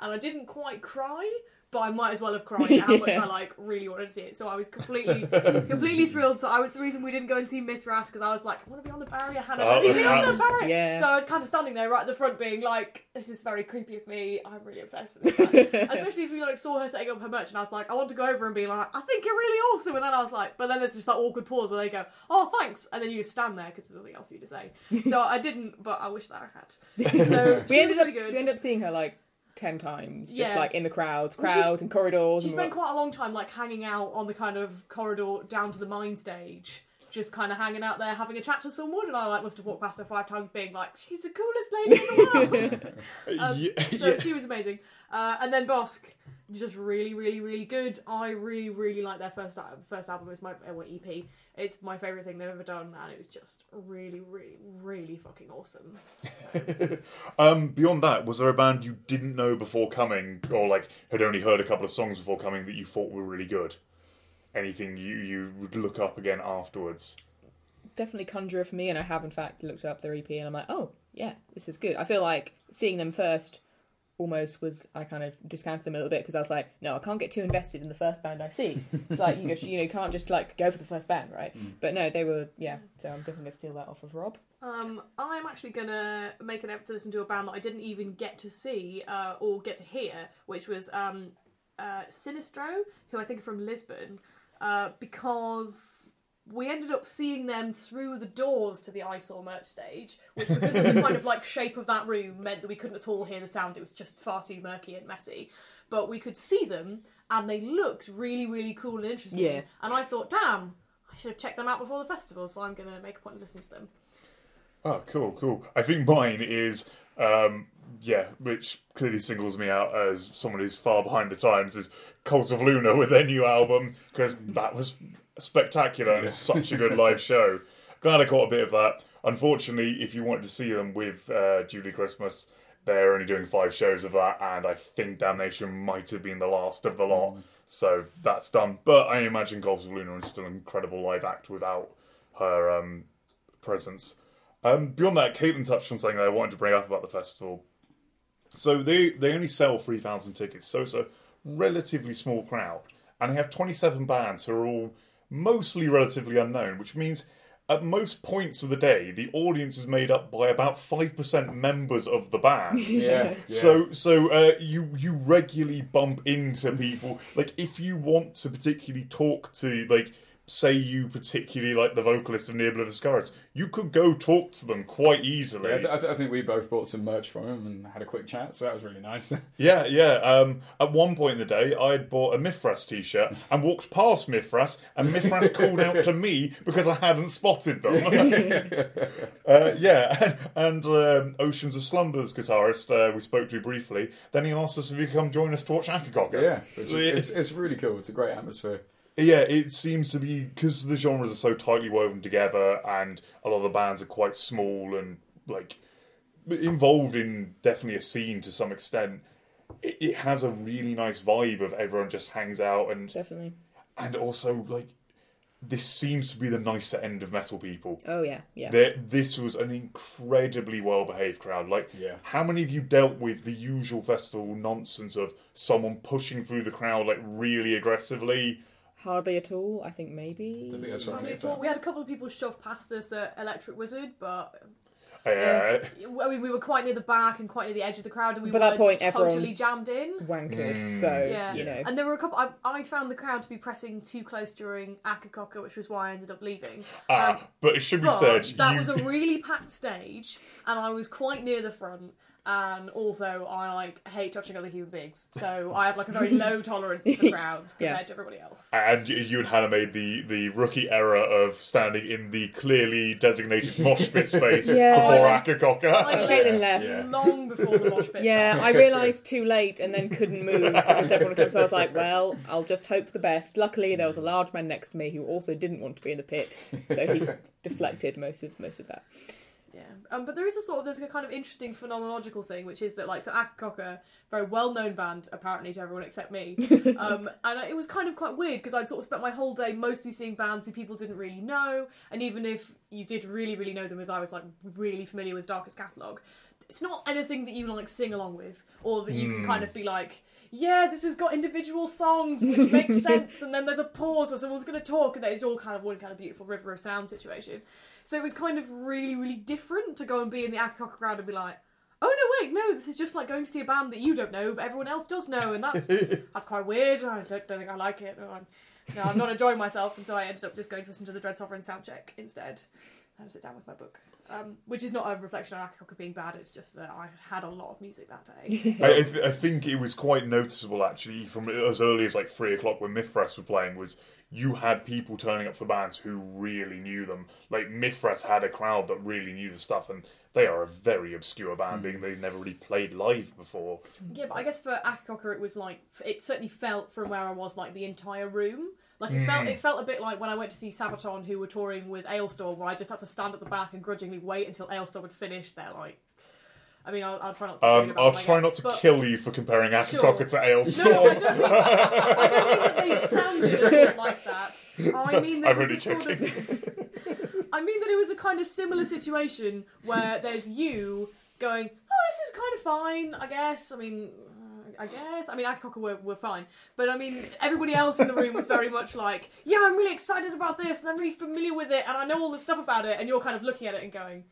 And I didn't quite cry. But I might as well have cried at how much I like really wanted to see it. So I was completely, completely thrilled. So I was the reason we didn't go and see Mithras because I was like, I want to be on the barrier, Hannah. Oh, Let be on the barrier. Yeah. So I was kind of standing there right at the front, being like, "This is very creepy of me. I'm really obsessed with this." Especially as we like saw her setting up her merch, and I was like, "I want to go over and be like, I think you're really awesome." And then I was like, but then there's just that awkward pause where they go, "Oh, thanks," and then you just stand there because there's nothing else for you to say. So I didn't, but I wish that I had. So we ended up good. we ended up seeing her like ten times, just Yeah. like in the crowds, Well, she's- crowd and corridors. She and spent quite a long time like hanging out on the kind of corridor down to the mine stage. Just kind of hanging out there, having a chat to someone, and I like must have walked past her five times, being like, "She's the coolest lady in the world." Um, yeah, so yeah. she was amazing. Uh, and then Bossk, just really, really, really good. I really, really like their first al- first album. It's my uh, well, EP. It's my favorite thing they've ever done, and it was just really, really, really fucking awesome. Um, beyond that, was there a band you didn't know before coming, or like had only heard a couple of songs before coming that you thought were really good? Anything you you would look up again afterwards? Definitely Conjurer for me, and I have in fact looked up their EP, and I'm like, oh yeah, this is good. I feel like seeing them first almost was I kind of discounted them a little bit because I was like, no, I can't get too invested in the first band I see. It's like you, go, you know, you can't just like go for the first band, right? But no, they were yeah. So I'm definitely gonna steal that off of Rob. Um, I'm actually gonna make an effort to listen to a band that I didn't even get to see uh, or get to hear, which was um, uh, Sinistro, who I think are from Lisbon, uh, because we ended up seeing them through the doors to the eyesore merch stage, which because of the kind of like shape of that room meant that we couldn't at all hear the sound. It was just far too murky and messy. But we could see them, and they looked really, really cool and interesting. Yeah. And I thought, damn, I should have checked them out before the festival, so I'm gonna make a point of listening to them. Oh, cool, cool. I think mine is, um, yeah, which clearly singles me out as someone who's far behind the times, is Cult of Luna with their new album, because that was spectacular and it's such a good live show. Glad I caught a bit of that. Unfortunately, if you wanted to see them with uh, Julie Christmas, they're only doing five shows of that, and I think Damnation might have been the last of the lot. So that's done. But I imagine Cult of Luna is still an incredible live act without her um, presence. Um, beyond that, Caitlin touched on something I wanted to bring up about the festival. So they they only sell three thousand tickets, so it's a relatively small crowd, and they have twenty seven bands who are all mostly relatively unknown, which means at most points of the day the audience is made up by about five percent members of the band. Yeah. yeah. So so uh, you you regularly bump into people. Like if you want to particularly talk to like say you particularly like the vocalist of Ne Obliviscaris, you could go talk to them quite easily. Yeah, I, th- I, th- I think we both bought some merch from him and had a quick chat, so that was really nice. Yeah, yeah. Um, at one point in the day, I had bought a Mithras t-shirt and walked past Mithras, and Mithras called out to me because I hadn't spotted them. uh, yeah, and, and um, Oceans of Slumbers guitarist uh, we spoke to briefly. Then he asked us if he could come join us to watch Akercocke. yeah, which is, it's, it's really cool. It's a great atmosphere. Yeah, it seems to be because the genres are so tightly woven together, and a lot of the bands are quite small and like involved in definitely a scene to some extent. It, it has a really nice vibe of everyone just hangs out and Definitely. and also like this seems to be the nicer end of metal people. Oh yeah, yeah. There, this was an incredibly well behaved crowd. Like, Yeah. how many of you dealt with the usual festival nonsense of someone pushing through the crowd like really aggressively? Hardly at all. I think maybe. I think that's I right. mean, it's all- we had a couple of people shove past us at Electric Wizard, but Uh, I mean, we were quite near the back and quite near the edge of the crowd, and we By were that point, totally everyone's- jammed in. Wankered. Mm. So Yeah. you know. And there were a couple. I, I found the crowd to be pressing too close during Akercocke, which was why I ended up leaving. Ah, Um, but it should be but said, that you, was a really packed stage, and I was quite near the front. And also, I like hate touching other human beings, so I have like a very low tolerance for crowds compared Yeah. to everybody else. and you- you and Hannah made the, the rookie error of standing in the clearly designated mosh pit space Yeah. before I Akercocke. I Caitlin left left. long before the mosh pit. Yeah, started. I realised too late and then couldn't move because everyone comes. So I was like, well, I'll just hope for the best. Luckily, there was a large man next to me who also didn't want to be in the pit, so he deflected most of most of that. Yeah, um, but there is a sort of there's a kind of interesting phenomenological thing, which is that like so Akercocke, very well known band apparently to everyone except me, um, and it was kind of quite weird because I'd sort of spent my whole day mostly seeing bands who people didn't really know, and even if you did really really know them, as I was like really familiar with Darkher's catalogue, it's not anything that you like sing along with or that you can kind of be like. Yeah, this has got individual songs which makes sense, and then there's a pause where someone's going to talk, and then it's all kind of one kind of beautiful river of sound situation. So it was kind of really, really different to go and be in the Akercocke crowd and be like, oh no, wait, no, this is just like going to see a band that you don't know, but everyone else does know, and that's that's quite weird. I don't, don't think I like it. No, I'm, no, I'm not enjoying myself, and so I ended up just going to listen to the Dread Sovereign soundcheck instead and sit down with my book. Um, which is not a reflection on Akercocke being bad, it's just that I had a lot of music that day. I, I, th- I think it was quite noticeable actually from as early as like three o'clock when Mithras were playing was you had people turning up for bands who really knew them. Like Mithras had a crowd that really knew the stuff and they are a very obscure band, being mm. they've never really played live before. Yeah, but I guess for Akercocke it was like it certainly felt from where I was like the entire room. Like it felt it mm. felt a bit like when I went to see Sabaton who were touring with Alestorm where I just had to stand at the back and grudgingly wait until Alestorm had finished their like I mean I'll, I'll try not to Um, I'll them, try guess, not to but- kill you for comparing Akercocke Sure. to Alestorm. No, I don't mean, I don't mean that they sounded like that. I mean that I'm it was a sort of I mean that it was a kind of similar situation where there's you going, oh, this is kind of fine, I guess. I mean, I guess. I mean, Akercocke were, were fine. But I mean, everybody else in the room was very much like, yeah, I'm really excited about this and I'm really familiar with it and I know all the stuff about it. And you're kind of looking at it and going,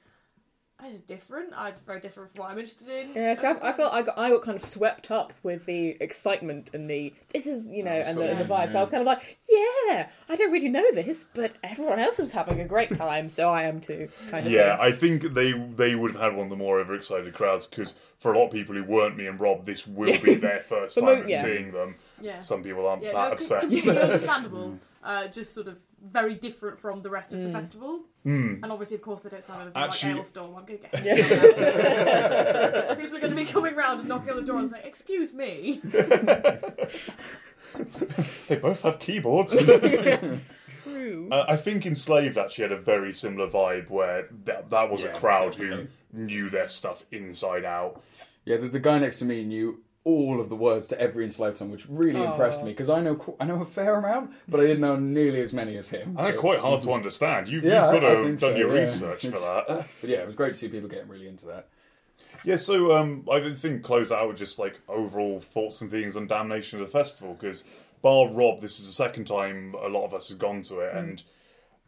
this is different. I, it's very different from what I'm interested in. Yeah, so I, I felt I got I got kind of swept up with the excitement and the this is you know and the, and the fine, vibes. So I was kind of like, yeah, I don't really know this, but everyone else is having a great time, so I am too. Kind of. Yeah, thing. I think they they would have had one of the more overexcited crowds because for a lot of people who weren't me and Rob, this will be their first time mo- yeah. seeing them. Yeah. Some people aren't Yeah, that no, upset. completely understandable. uh, just sort of very different from the rest of Mm. the festival. Hmm. And obviously, of course, they don't sound anything Actually- like Alestorm. I'm going to get People are going to be coming round and knocking on the door and saying, "Excuse me." They both have keyboards. True. Uh, I think Enslaved actually had a very similar vibe where that, that was Yeah, a crowd definitely. who knew their stuff inside out. Yeah, the, the guy next to me knew all of the words to every enslaved song, which really Aw. impressed me because I know qu- I know a fair amount, but I didn't know nearly as many as him. And they're quite hard to understand. You, Yeah, you've got I- I to have done so, your yeah. research for It's- that. But yeah, it was great to see people getting really into that. Yeah, so um, I think close out with just like overall thoughts and feelings on Damnation of the festival because bar Rob, this is the second time a lot of us have gone to it, and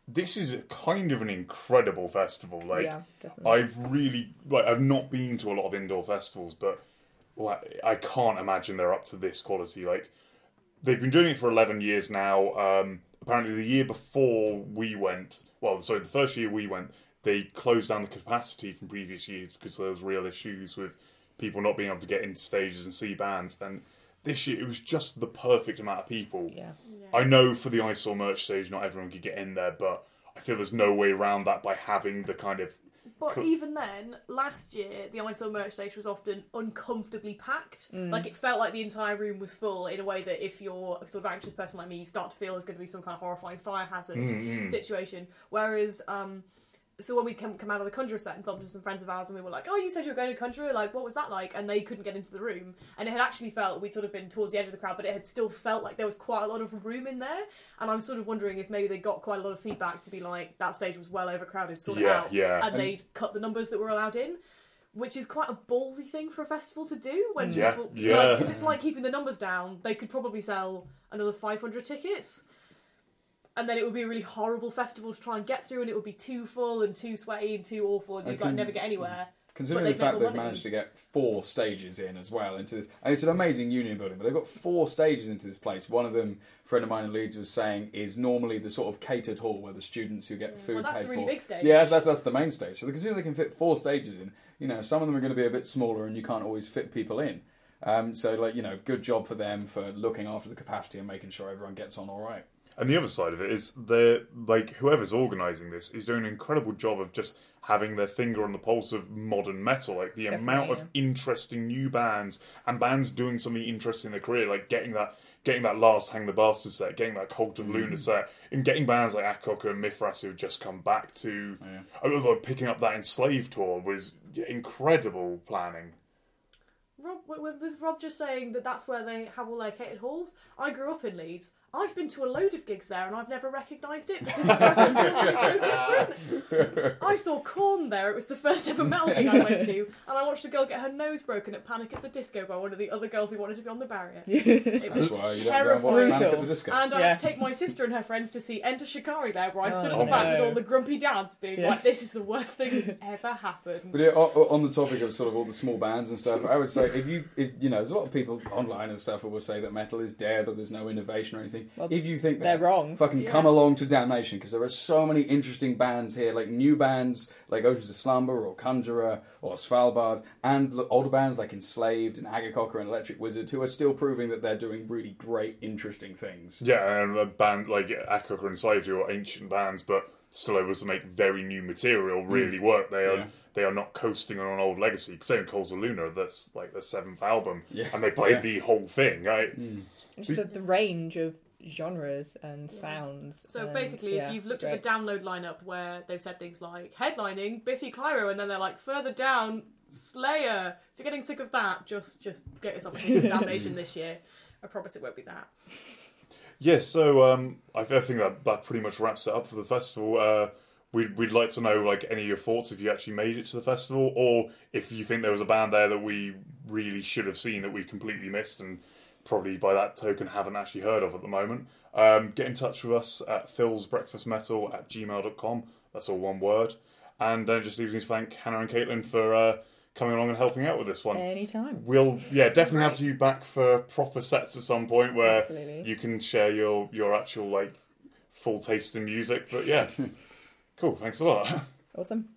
this is kind of an incredible festival. Like yeah. I've really like I've not been to a lot of indoor festivals, but like, I can't imagine they're up to this quality. Like they've been doing it for eleven years now. Um, apparently, the year before we went, well, sorry, the first year we went, they closed down the capacity from previous years because there was real issues with people not being able to get into stages and see bands. And this year, it was just the perfect amount of people. yeah. I know for the Eyesore merch stage, not everyone could get in there, but I feel there's no way around that by having the kind of But Cool. even then, last year the Eyesore merch station was often uncomfortably packed. Mm. Like it felt like the entire room was full in a way that if you're a sort of anxious person like me, you start to feel there's going to be some kind of horrifying fire hazard Mm, situation. Whereas, um, so when we come, come out of the Conjurer set and bumped into some friends of ours and we were like, "Oh, you said you were going to Conjurer. Like, what was that like?" And they couldn't get into the room, and it had actually felt we'd sort of been towards the edge of the crowd, but it had still felt like there was quite a lot of room in there. And I'm sort of wondering if maybe they got quite a lot of feedback to be like that stage was well overcrowded, sort it Yeah, out, yeah. and they'd cut the numbers that were allowed in. Which is quite a ballsy thing for a festival to do when Yeah, people, yeah. because it's like keeping the numbers down. They could probably sell another 500 tickets, and then it would be a really horrible festival to try and get through, and it would be too full and too sweaty and too awful, and you'd like never get anywhere. Considering the fact they've managed to get four stages in as well into this, and it's an amazing union building, but they've got four stages into this place. One of them, a friend of mine in Leeds was saying, is normally the sort of catered hall where the students who get food Well, that's paid the really for. big stage. Yeah, that's that's the main stage. So considering they can fit four stages in, you know, some of them are going to be a bit smaller, and you can't always fit people in. Um, so, like, you know, good job for them for looking after the capacity and making sure everyone gets on all right. And the other side of it is they're like whoever's organising this is doing an incredible job of just having their finger on the pulse of modern metal. Like the amount of interesting new bands and bands doing something interesting in their career, like getting that getting that last Hang the Bastard set, getting that Cult of Luna mm. set, and getting bands like Akercocke and Mithras who have just come back to Yeah. although picking up that Enslaved tour was incredible planning. Rob, with- with with Rob just saying that that's where they have all their catered halls. I grew up in Leeds. I've been to a load of gigs there, and I've never recognised it because the person is so different. I saw Korn there. It was the first ever metal gig I went to, and I watched a girl get her nose broken at Panic at the Disco by one of the other girls who wanted to be on the barrier. It was That's why you don't go and terrifying. Brutal. And I Yeah. had to take my sister and her friends to see Enter Shikari there, where I stood Oh, at the back no. with all the grumpy dads being Yeah. like, "This is the worst thing that ever happened." But yeah, o- o- on the topic of sort of all the small bands and stuff, I would say if you, if, you know, there's a lot of people online and stuff who will say that metal is dead or there's no innovation or anything. Well, if you think They're that, wrong. fucking come along to Damnation because there are so many interesting bands here, like new bands like Oceans of Slumber or Conjurer or Svalbard, and l- older bands like Enslaved and Akercocke and Electric Wizard who are still proving that they're doing really great, interesting things. Yeah, and a band like Akercocke and Enslaved who are ancient bands but still able to make very new material hmm. really work. They are Yeah. they are not coasting on an old legacy. Same with Cult of Luna, that's like the seventh album, Yeah. and they played Yeah. the whole thing, right? Hmm. Just the, the range of genres and sounds. So and, basically, yeah, if you've looked great. at the download lineup where they've said things like headlining Biffy Clyro, and then they're like further down Slayer. If you're getting sick of that, just just get yourself a Kingdom Damnation this year. I promise it won't be that. Yeah, so um, I, I think that, that pretty much wraps it up for the festival. Uh, we'd, we'd like to know like any of your thoughts if you actually made it to the festival, or if you think there was a band there that we really should have seen that we completely missed and probably by that token haven't actually heard of at the moment. Um, get in touch with us at philsbreakfastmetal at gmail.com. That's all one word. And uh, just leaves me to thank Hannah and Caitlin for uh, coming along and helping out with this one. anytime. We'll yeah definitely have you back for proper sets at some point where Absolutely. you can share your your actual like full taste in music. But yeah, cool. Thanks a lot. Awesome.